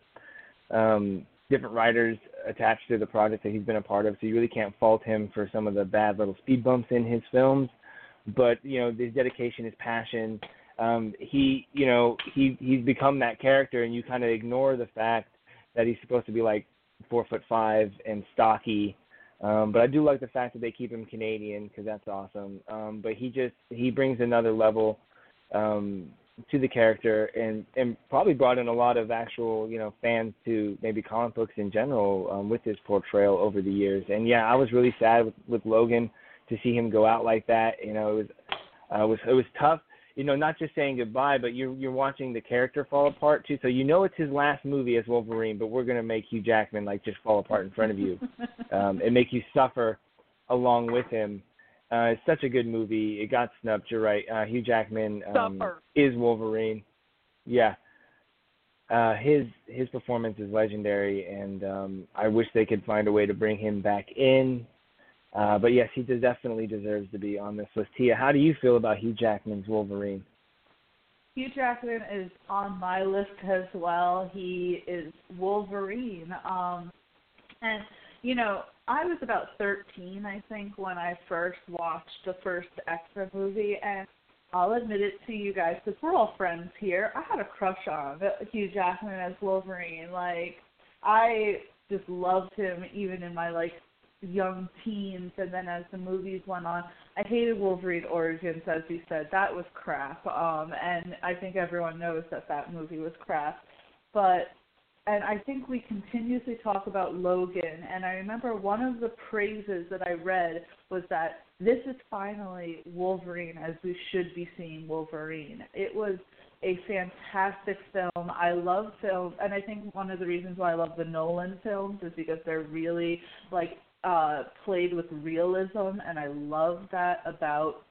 um different writers attached to the project that he's been a part of so you really can't fault him for some of the bad little speed bumps in his films but you know his dedication his passion um he you know he he's become that character and you kind of ignore the fact that he's supposed to be like four foot five and stocky um, but I do like the fact that they keep him Canadian because that's awesome. Um, but he just he brings another level um, to the character and and probably brought in a lot of actual you know fans to maybe comic books in general um, with his portrayal over the years. And yeah, I was really sad with with Logan to see him go out like that. You know, it was uh, it was it was tough. You know, not just saying goodbye, but you're you're watching the character fall apart too. So you know it's his last movie as Wolverine, but we're gonna make Hugh Jackman like just fall apart in front of you um, and make you suffer along with him. Uh, it's such a good movie. It got snubbed. You're right. Uh, Hugh Jackman um, is Wolverine. Yeah. Uh, his his performance is legendary, and um, I wish they could find a way to bring him back in. Uh, but yes, he does, definitely deserves to be on this list. Tia, how do you feel about Hugh Jackman's Wolverine? Hugh Jackman is on my list as well. He is Wolverine. Um, and you know, I was about 13, I think, when I first watched the first Men movie, and I'll admit it to you guys because we're all friends here. I had a crush on Hugh Jackman as Wolverine. Like, I just loved him even in my like young teens, and then as the movies went on, I hated Wolverine Origins, as you said. That was crap, um, and I think everyone knows that that movie was crap. But and I think we continuously talk about Logan. And I remember one of the praises that I read was that this is finally Wolverine as we should be seeing Wolverine. It was a fantastic film. I love films, and I think one of the reasons why I love the Nolan films is because they're really like uh played with realism, and I love that about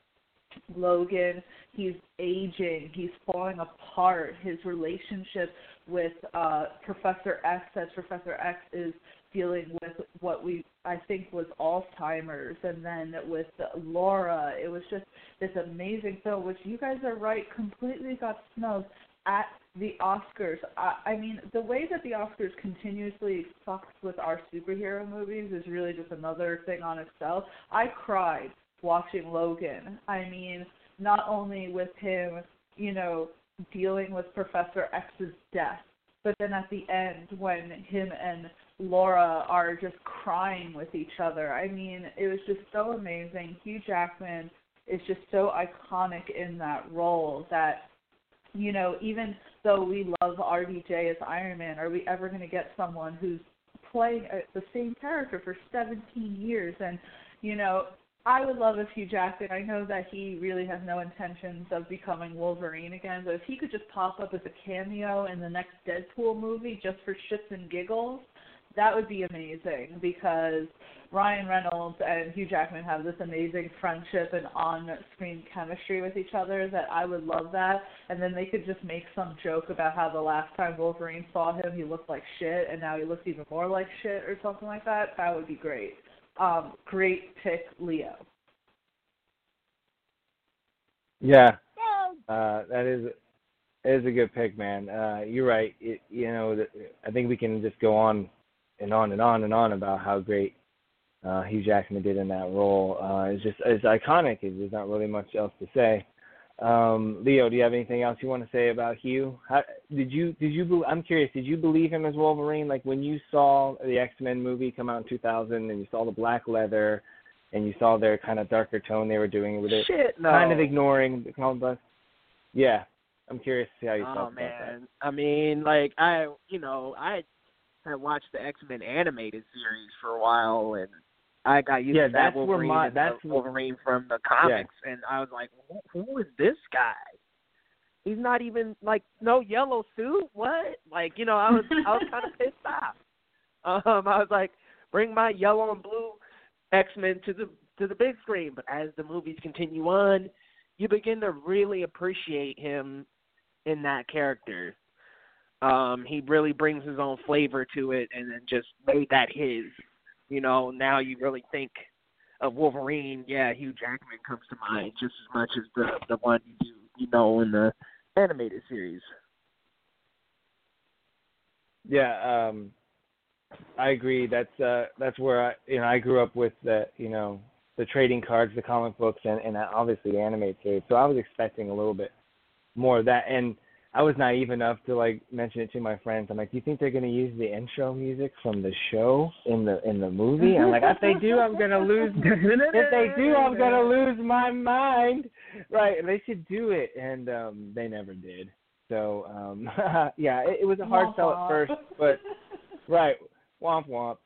Logan. He's aging. He's falling apart. His relationship with uh, Professor X, as Professor X is dealing with what we I think was Alzheimer's, and then with Laura, it was just this amazing film, which you guys are right, completely got snubbed at the Oscars. I, I mean, the way that the Oscars continuously fucks with our superhero movies is really just another thing on itself. I cried watching Logan. I mean, not only with him, you know, dealing with Professor X's death, but then at the end when him and Laura are just crying with each other. I mean, it was just so amazing. Hugh Jackman is just so iconic in that role that you know, even though we love RDJ as Iron Man, are we ever going to get someone who's playing a, the same character for 17 years and you know I would love if Hugh Jackman. I know that he really has no intentions of becoming Wolverine again, but if he could just pop up as a cameo in the next Deadpool movie just for shits and giggles, that would be amazing because Ryan Reynolds and Hugh Jackman have this amazing friendship and on-screen chemistry with each other that I would love that. And then they could just make some joke about how the last time Wolverine saw him, he looked like shit, and now he looks even more like shit or something like that. That would be great. Um, great pick, Leo. Yeah, uh, that is is a good pick, man. Uh, you're right. It, you know, I think we can just go on and on and on and on about how great uh, Hugh Jackman did in that role. Uh, it's just it's iconic. There's not really much else to say. Um, Leo, do you have anything else you want to say about Hugh? How, did you did you? I'm curious. Did you believe him as Wolverine? Like when you saw the X Men movie come out in 2000, and you saw the black leather, and you saw their kind of darker tone they were doing with it, Shit, no. kind of ignoring the comic book. Yeah, I'm curious to see how you oh, felt man. about that. I mean, like I, you know, I had watched the X Men animated series for a while, and I got used Yeah, to that that's where Wolverine, my- that's Wolverine from the comics, and I was like, who, who is this guy? He's not even like no yellow suit. What? Like you know, I was I was kind of pissed off. Um, I was like, bring my yellow and blue X Men to the to the big screen. But as the movies continue on, you begin to really appreciate him in that character. Um, he really brings his own flavor to it, and then just made that his. You know, now you really think of Wolverine. Yeah, Hugh Jackman comes to mind just as much as the the one you do, you know in the animated series. Yeah, um I agree. That's uh that's where I you know, I grew up with the you know, the trading cards, the comic books and, and obviously the animated series. So I was expecting a little bit more of that and I was naive enough to like mention it to my friends. I'm like, Do you think they're gonna use the intro music from the show in the in the movie? I'm like, if they do I'm gonna lose if they do I'm gonna lose my mind. Right, they should do it and um they never did. So um yeah, it, it was a hard Womp sell at first, but right, womp womp.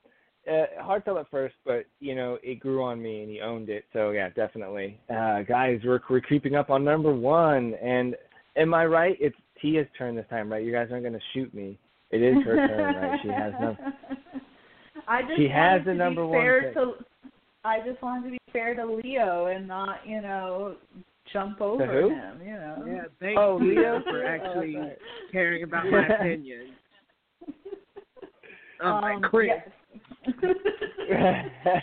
Uh, hard sell at first, but you know it grew on me and he owned it. So yeah, definitely. Uh, guys, we're we're creeping up on number one, and am I right? It's Tia's turn this time, right? You guys aren't going to shoot me. It is her turn, right? She has no. I just She has wanted the to number be one fair pick. to. I just wanted to be fair to Leo and not, you know, jump over him. You know. Yeah, thank Oh, you Leo? for Oh, actually sorry. caring about my opinion. I'm like, Um, Chris. yes.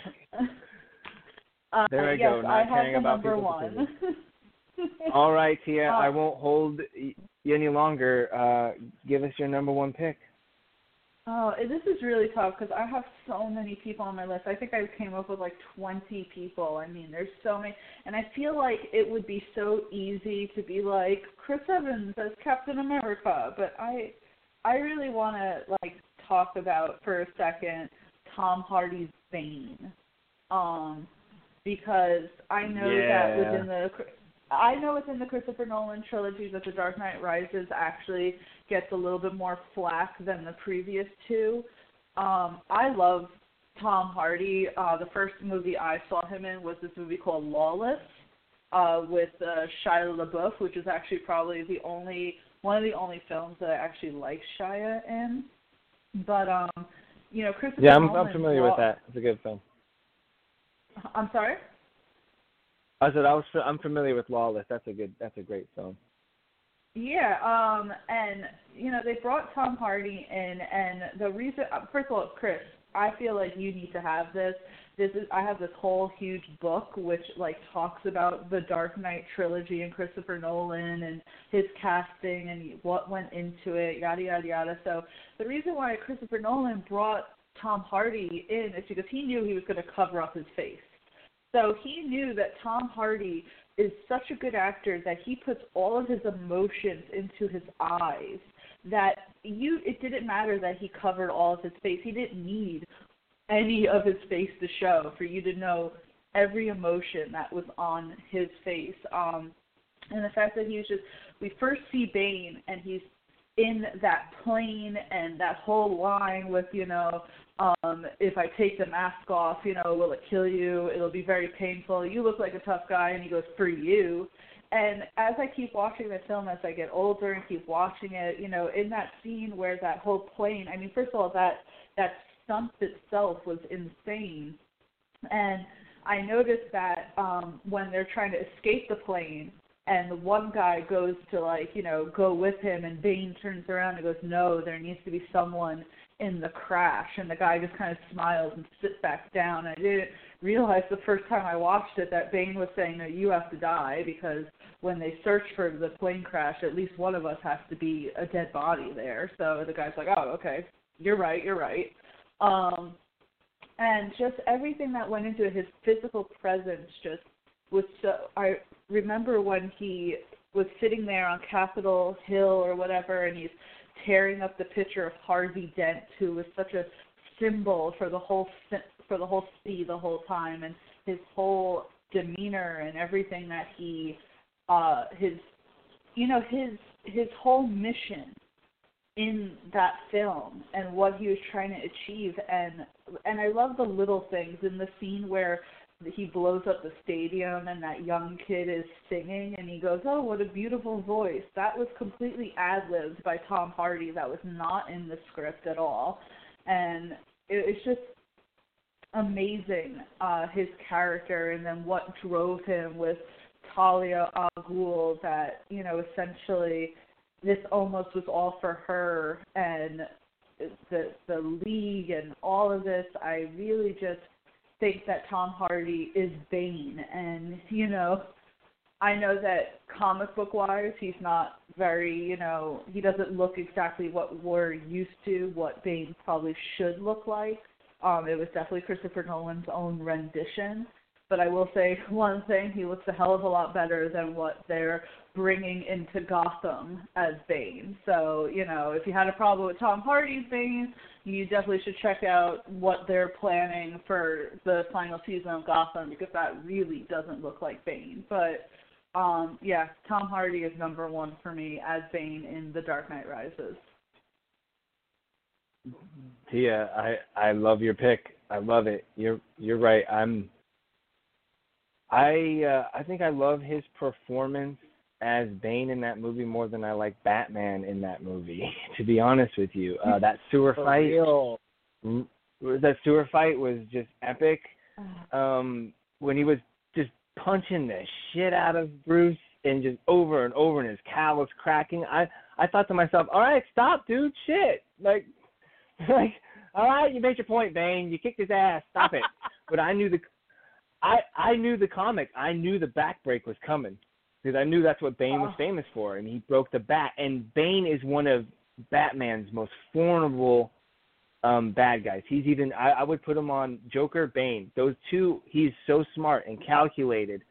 uh, There I yes, go, not I have caring the about number people's one. All right, Tia, I Uh, won't hold y- you any longer. Uh, give us your number one pick. Oh, this is really tough because I have so many people on my list. I think I came up with like 20 people. I mean, there's so many, and I feel like it would be so easy to be like Chris Evans as Captain America, but I, I really want to like talk about for a second Tom Hardy's Bane, um, because I know yeah. that within the I know within the Christopher Nolan trilogy that The Dark Knight Rises actually gets a little bit more flack than the previous two. Um, I love Tom Hardy. Uh, the first movie I saw him in was this movie called Lawless uh, with uh, Shia LaBeouf, which is actually probably the only one of the only films that I actually like Shia in. But um, you know, Christopher Yeah, I'm, Nolan I'm familiar brought, with that. It's a good film. I'm sorry. I said I was. I'm familiar with Lawless. That's a good. That's a great film. Yeah, um, and you know they brought Tom Hardy in, and the reason, uh, first of all, Chris, I feel like you need to have this. This is I have this whole huge book which like talks about the Dark Knight trilogy and Christopher Nolan and his casting and what went into it, yada yada yada. So the reason why Christopher Nolan brought Tom Hardy in is because he knew he was going to cover up his face. So he knew that Tom Hardy is such a good actor that he puts all of his emotions into his eyes that you it didn't matter that he covered all of his face. He didn't need any of his face to show for you to know every emotion that was on his face. Um and the fact that he was just we first see Bane and he's in that plane and that whole line with, you know, um, if I take the mask off, you know, will it kill you? It'll be very painful. You look like a tough guy. And he goes, for you. And as I keep watching the film, as I get older and keep watching it, you know, in that scene where that whole plane, I mean, first of all, that that stunt itself was insane. And I noticed that um, when they're trying to escape the plane, and the one guy goes to like, you know, go with him, and Bane turns around and goes, no, there needs to be someone in the crash and the guy just kind of smiles and sits back down. I didn't realize the first time I watched it that Bane was saying, No, you have to die because when they search for the plane crash, at least one of us has to be a dead body there. So the guy's like, Oh, okay, you're right, you're right. Um and just everything that went into it, his physical presence just was so I remember when he was sitting there on Capitol Hill or whatever and he's tearing up the picture of Harvey Dent, who was such a symbol for the whole for the whole city the whole time, and his whole demeanor and everything that he, uh, his, you know, his his whole mission in that film and what he was trying to achieve. And and I love the little things in the scene where he blows up the stadium and that young kid is singing and he goes, "Oh, what a beautiful voice." That was completely ad-libbed by Tom Hardy. That was not in the script at all. And it, it's just amazing uh his character and then what drove him with Talia al Ghul that, you know, essentially this almost was all for her and the the league and all of this I really just think that Tom Hardy is Bane, and you know, I know that comic book wise, he's not very, you know, he doesn't look exactly what we're used to, what Bane probably should look like. Um, it was definitely Christopher Nolan's own rendition. But I will say one thing: he looks a hell of a lot better than what they're bringing into Gotham as Bane. So you know, if you had a problem with Tom Hardy's Bane, you definitely should check out what they're planning for the final season of Gotham because that really doesn't look like Bane. But um yeah, Tom Hardy is number one for me as Bane in The Dark Knight Rises. Tia, I I love your pick. I love it. You're you're right. I'm I uh, I think I love his performance as Bane in that movie more than I like Batman in that movie. to be honest with you, uh, that sewer For fight, real. that sewer fight was just epic. Um, when he was just punching the shit out of Bruce and just over and over, and his cow was cracking. I I thought to myself, all right, stop, dude, shit, like like. All right, you made your point, Bane. You kicked his ass. Stop it. but I knew the I I knew the comic. I knew the backbreak was coming because I knew that's what Bane was Oh. famous for, and he broke the bat. And Bane is one of Batman's most formidable um bad guys. He's even I, I would put him on Joker, Bane. Those two he's so smart and calculated.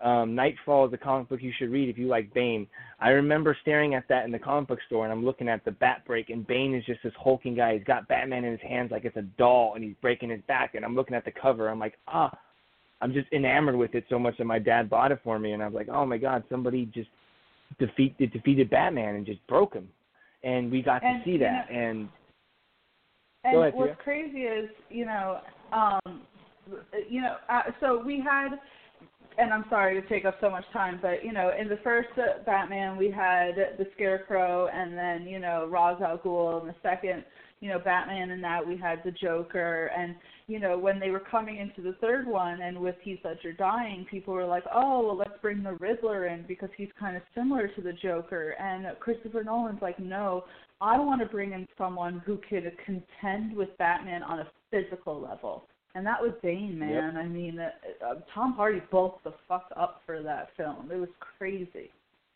Um Knightfall is a comic book you should read if you like Bane. I remember staring at that in the comic book store and I'm looking at the bat break and Bane is just this hulking guy. He's got Batman in his hands like it's a doll and he's breaking his back and I'm looking at the cover. I'm like, ah I'm just enamored with it so much that my dad bought it for me and I was like, Oh my god, somebody just defeated defeated Batman and just broke him. And we got And, to see that know- and And ahead, what's Tia. crazy is, you know, um, you know, uh, so we had, and I'm sorry to take up so much time, but you know, in the first uh, Batman we had the Scarecrow, and then you know Ra's al Ghul, and the second, you know, Batman, and that we had the Joker, and you know, when they were coming into the third one, and with Heath Ledger dying, people were like, oh, well, let's bring the Riddler in because he's kind of similar to the Joker, and Christopher Nolan's like, no, I want to bring in someone who could contend with Batman on a physical level. And that was Bane, man. I mean, uh, uh, Tom Hardy bulked the fuck up for that film. It was crazy.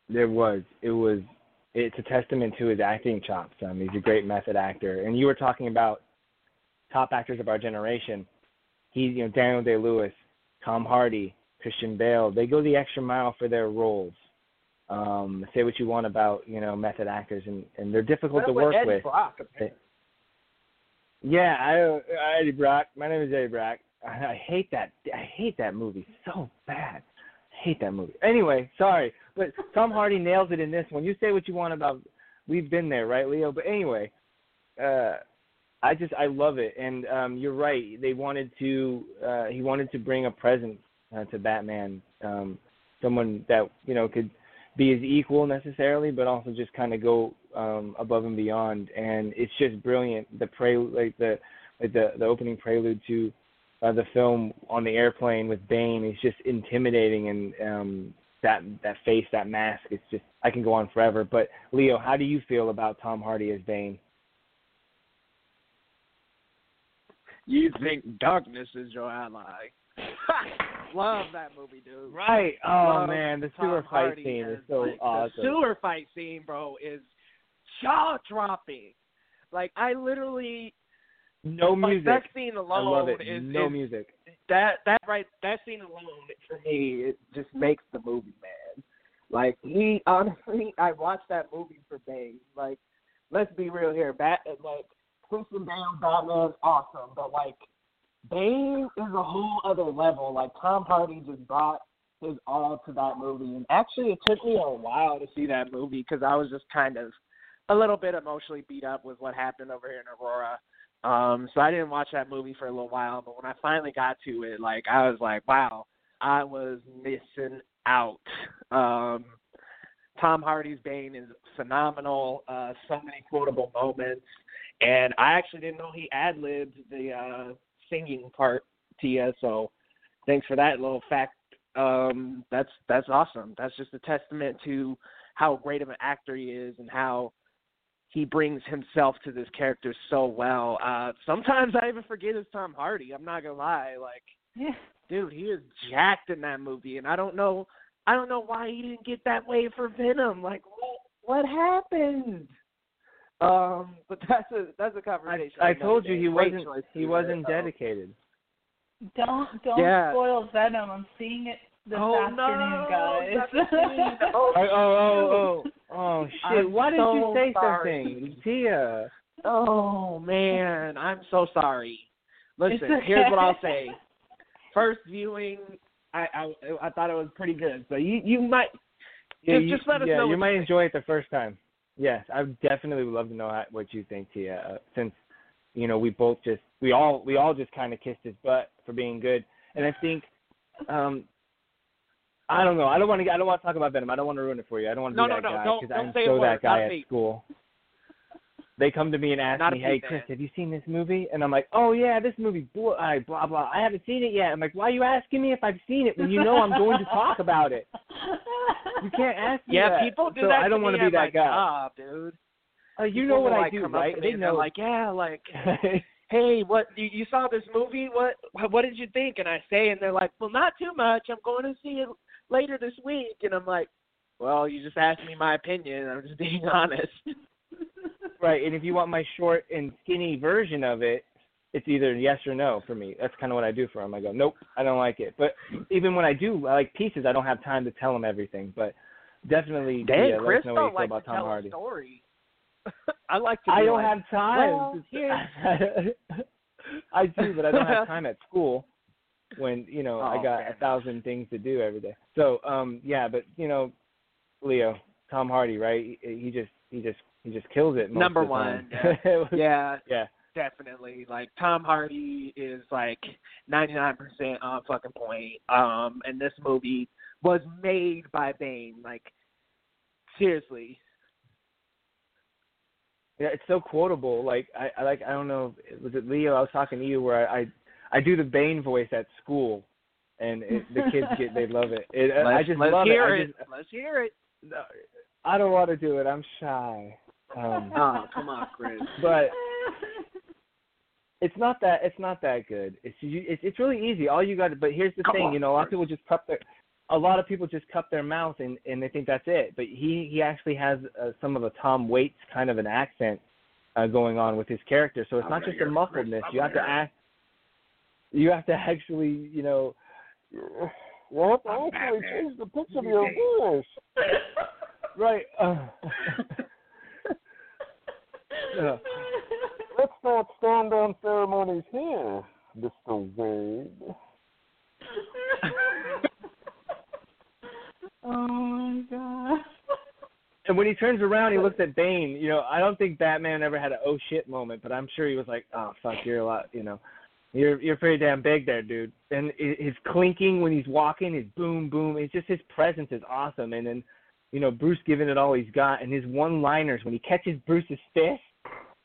There was. It was. It's a testament to his acting chops. Um, he's a great method actor. And you were talking about top actors of our generation. He's, you know, Daniel Day Lewis, Tom Hardy, Christian Bale. They go the extra mile for their roles. Um, say what you want about, you know, method actors, and and they're difficult What to work Eddie with. Brock. Yeah, I Eddie Brock. My name is Eddie Brock. I, I hate that. I hate that movie so bad. I hate that movie. Anyway, sorry, but Tom Hardy nails it in this one. You say what you want about. We've been there, right, Leo? But anyway, uh, I just I love it, and um, you're right. They wanted to. Uh, he wanted to bring a presence uh, to Batman. Um, someone that you know could be his equal necessarily, but also just kind of go um, above and beyond. And it's just brilliant. The pre like the like the the opening prelude to uh, the film on the airplane with Bane is just intimidating, and um, that that face, that mask. It's just I can go on forever. But Leo, how do you feel about Tom Hardy as Bane? You think darkness is your ally? Love that movie, dude. Right. Oh Love man, the Tom sewer fight Hardy scene is so like, awesome. The sewer fight scene, bro, is jaw dropping. Like I literally no like music. that scene alone I love it. is no is- music. that that right that scene alone for me it just makes the movie man. Like he honestly, I watched that movie for Bane. Like, let's be real here. Bat like Christian Bale Batman awesome, but like Bane is a whole other level. Like Tom Hardy just brought his all to that movie, and actually it took me a while to see that movie because I was just kind of a little bit emotionally beat up with what happened over here in Aurora. Um, so I didn't watch that movie for a little while, but when I finally got to it, like I was like, wow, I was missing out. Um, Tom Hardy's Bane is phenomenal. Uh, so many quotable moments, and I actually didn't know he ad libbed the uh, singing part, Tia. So thanks for that little fact. Um, that's that's awesome. That's just a testament to how great of an actor he is and how he brings himself to this character so well. Uh sometimes I even forget it's Tom Hardy. I'm not gonna lie. Like, Yeah. dude, he is jacked in that movie, and I don't know, I don't know why he didn't get that way for Venom. Like, what what happened? Um, but that's a that's a conversation. I another told you he Great wasn't he wasn't dedicated. Don't don't Yeah. spoil Venom. I'm seeing it this Oh, afternoon, no, guys. Justine. Oh, Oh oh oh oh, shit! I'm Why didn't you say sorry. something, Tia? Oh man, I'm so sorry. Listen, It's here's what I'll say. First viewing, I, I I thought it was pretty good. So you you might Yeah, Just- you, just let us yeah, know you might you enjoy it the first time. Yes, I would definitely would love to know how, what you think, Tia. Uh, since you know we both just we all we all just kind of kissed his butt for being good, and I think um I don't know. I don't want to. I don't want to talk about Venom. I don't want to ruin it for you. I don't want to No, be no, that no, guy don't- because don't I'm so that guy at peep. school. They come to me and ask Not me, "Hey, Chris, have you seen this movie?" And I'm like, "Oh yeah, this movie, blah blah blah. I haven't seen it yet." I'm like, "Why are you asking me if I've seen it when you know I'm going to talk about it? You can't ask me yeah, that." people do so that. I don't want to be that guy. Job, dude. Uh, you People know what I do, right? They know. like, yeah, like, hey, what you, you saw this movie? What what did you think? And I say, and they're like, well, not too much. I'm going to see it later this week. And I'm like, well, you just asked me my opinion. I'm just being honest. right. And if you want my short and skinny version of it, it's either yes or no for me. That's kind of what I do for him. I go, nope, I don't like it. But even when I do I like pieces, I don't have time to tell him everything. But definitely, Dang, yeah, let Chris us know what you don't feel like about to Tom tell Hardy. a story. I like to. I don't like, have time. Well, here. I do, but I don't have time at school when you know I Oh, got fair a thousand things to do every day. So um yeah, but you know, Leo, Tom Hardy, right? He, he just he just he just kills it. Number of the time. one, was- yeah, yeah. definitely. Like Tom Hardy is like ninety nine percent on fucking point. Um, and this movie was made by Bane. Like seriously. Yeah, it's so quotable. Like I, I like I don't know, was it Leo? I was talking to you where I I, I do the Bane voice at school, and it, the kids get they love it. it I Let's, just let's love hear it. I it. just- Let's hear it. I don't want to do it. I'm shy. Um, Oh, come on, Chris. but it's not that it's not that good. It's you, it's it's really easy. All you got to but here's the Come thing, on, you know, a lot of people just cup their a lot of people just cup their mouth and and they think that's it. But he he actually has uh, some of a Tom Waits kind of an accent uh, going on with his character. So it's I'm not just a muffledness. You have to act you have to actually, you know you have to I'm actually Batman. change the pitch of your think. voice. Right. Uh, yeah. Let's not stand on ceremonies here, Mr. Wayne. oh my god. And when he turns around, he looks at Bane. You know, I don't think Batman ever had an oh shit moment, but I'm sure he was like, oh fuck, you're a lot. You know, you're you're pretty damn big there, dude. And his clinking when he's walking, his boom boom. It's just his presence is awesome. And then, you know, Bruce giving it all he's got, and his one-liners when he catches Bruce's fist,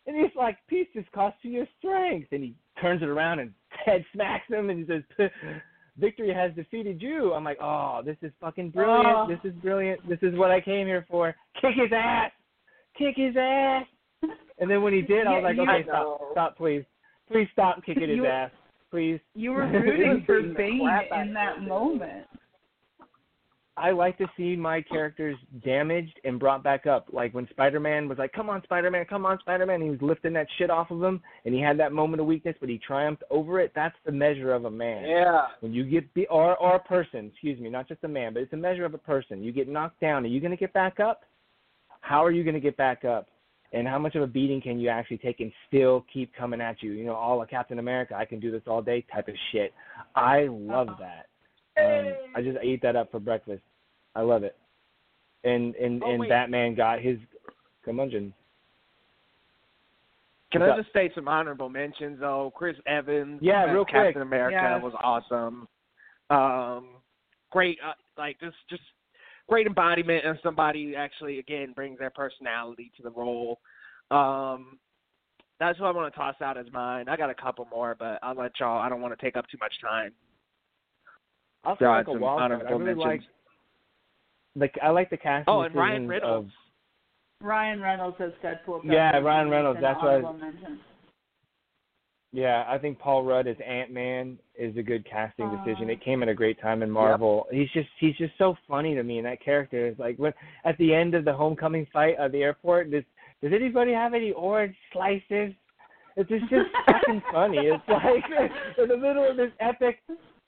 and he's like, peace just costs you your strength, and he turns it around and head smacks him, and he says. Victory has defeated you. I'm like, oh, this is fucking brilliant. Oh. This is brilliant. This is what I came here for. Kick his ass. Kick his ass. And then when he did, I was like, okay, stop, stop, please, please stop kicking his You- ass, please. You were rooting for Beating Bane in that moment. I like to see my characters damaged and brought back up. Like when Spider-Man was like, "Come on, Spider-Man, come on, Spider-Man," he was lifting that shit off of him, and he had that moment of weakness, but he triumphed over it. That's the measure of a man. Yeah. When you get be or or a person, excuse me, not just a man, but it's a measure of a person. You get knocked down, are you going to get back up? How are you going to get back up? And how much of a beating can you actually take and still keep coming at you? You know, all of Captain America, I can do this all day type of shit. I love that. Um, I just ate that up for breakfast. I love it. And and Oh, and wait. Batman got his curmudgeon. Can What's I up? just state some honorable mentions though? Chris Evans, Yeah, as real quick. Captain America Yes. was awesome. Um, great, uh, like just just great embodiment of somebody who actually again brings their personality to the role. Um, that's what I want to toss out as mine. I got a couple more, but I'll let y'all. I don't want to take up too much time. I'll Throw like a some wild card. I honorable really like mentions. like I like the casting Oh, and Ryan decisions Reynolds. of Ryan Reynolds as Deadpool. Yeah, Ryan Reynolds, that's what I- honorable mention. Yeah, I think Paul Rudd as Ant Man is a good casting Uh, decision. It came at a great time in Marvel. He's just he's just so funny to me, and that character is like when at the end of the homecoming fight at the airport. Does does anybody have any orange slices? It's just, just fucking funny. It's like in the middle of this epic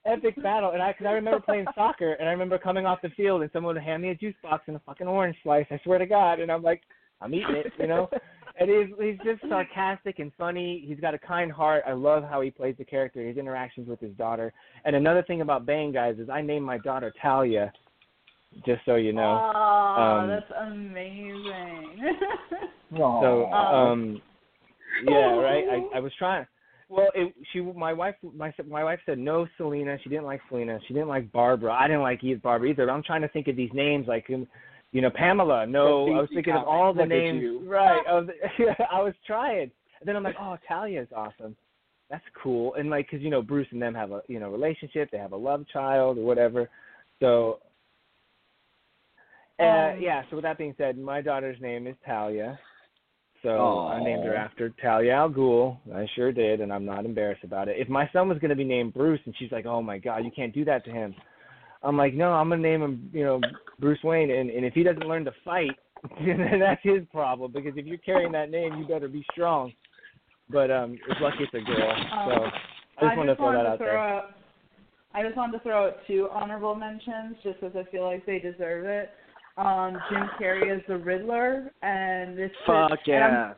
epic battle, and I cause I remember playing soccer, and I remember coming off the field, and someone would hand me a juice box and a fucking orange slice. I swear to God, and I'm like, I'm eating it, you know. And he's he's just sarcastic and funny. He's got a kind heart. I love how he plays the character. His interactions with his daughter. And another thing about Bane, guys, is I named my daughter Talia. Just so you know. Oh, Um, that's amazing. So um, yeah, right. I I was trying. Well, it, she my wife my my wife said no Selena. She didn't like Selena. She didn't like Barbara. I didn't like either Barbara either. But I'm trying to think of these names like um, you know Pamela. No, I was thinking of all the names. Right. Of the, I was trying. And then I'm like, oh, Talia's awesome. That's cool. And like, cause you know Bruce and them have a you know relationship. They have a love child or whatever. So. Uh, yeah. So with that being said, my daughter's name is Talia. So I named her after Talia al Ghul. I sure did, and I'm not embarrassed about it. If my son was going to be named Bruce, and she's like, "Oh my God, you can't do that to him," I'm like, "No, I'm going to name him, you know, Bruce Wayne." And and if he doesn't learn to fight, then that's his problem because if you're carrying that name, you better be strong. But um, it's lucky it's a girl. Um, so I just wanted to throw that out throw there. Out, I just wanted to throw out two honorable mentions just because I feel like they deserve it. Um, Jim Carrey as the Riddler, and this Fuck could, yeah. And I'm,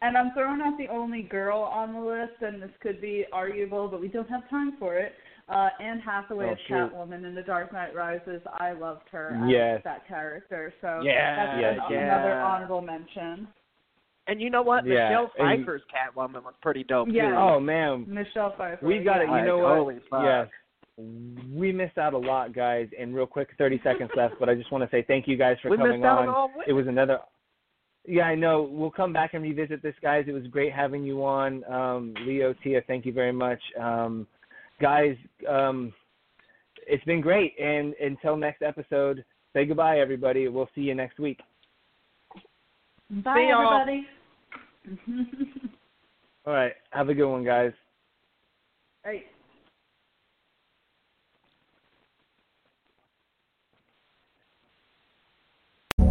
and I'm throwing out the only girl on the list, and this could be arguable, but we don't have time for it. Uh, Anne Hathaway Oh, as shoot. Catwoman in The Dark Knight Rises. I loved her Yes. as that character, so Yeah, that's yes, an- yeah. another honorable mention. And you know what? Yeah, Michelle and- Pfeiffer's Catwoman was pretty dope Yeah. too. Oh man, Michelle Pfeiffer. we got it. You know Like, what? holy fuck. Yes. We missed out a lot, guys. And real quick, 30 seconds left, but I just want to say thank you guys for we coming missed out on. on all It was another. Yeah, I know. We'll come back and revisit this, guys. It was great having you on, um, Leo, Tia. Thank you very much, um, guys. Um, it's been great. And until next episode, say goodbye, everybody. We'll see you next week. Bye, See y'all. everybody. All right. Have a good one, guys. Hey.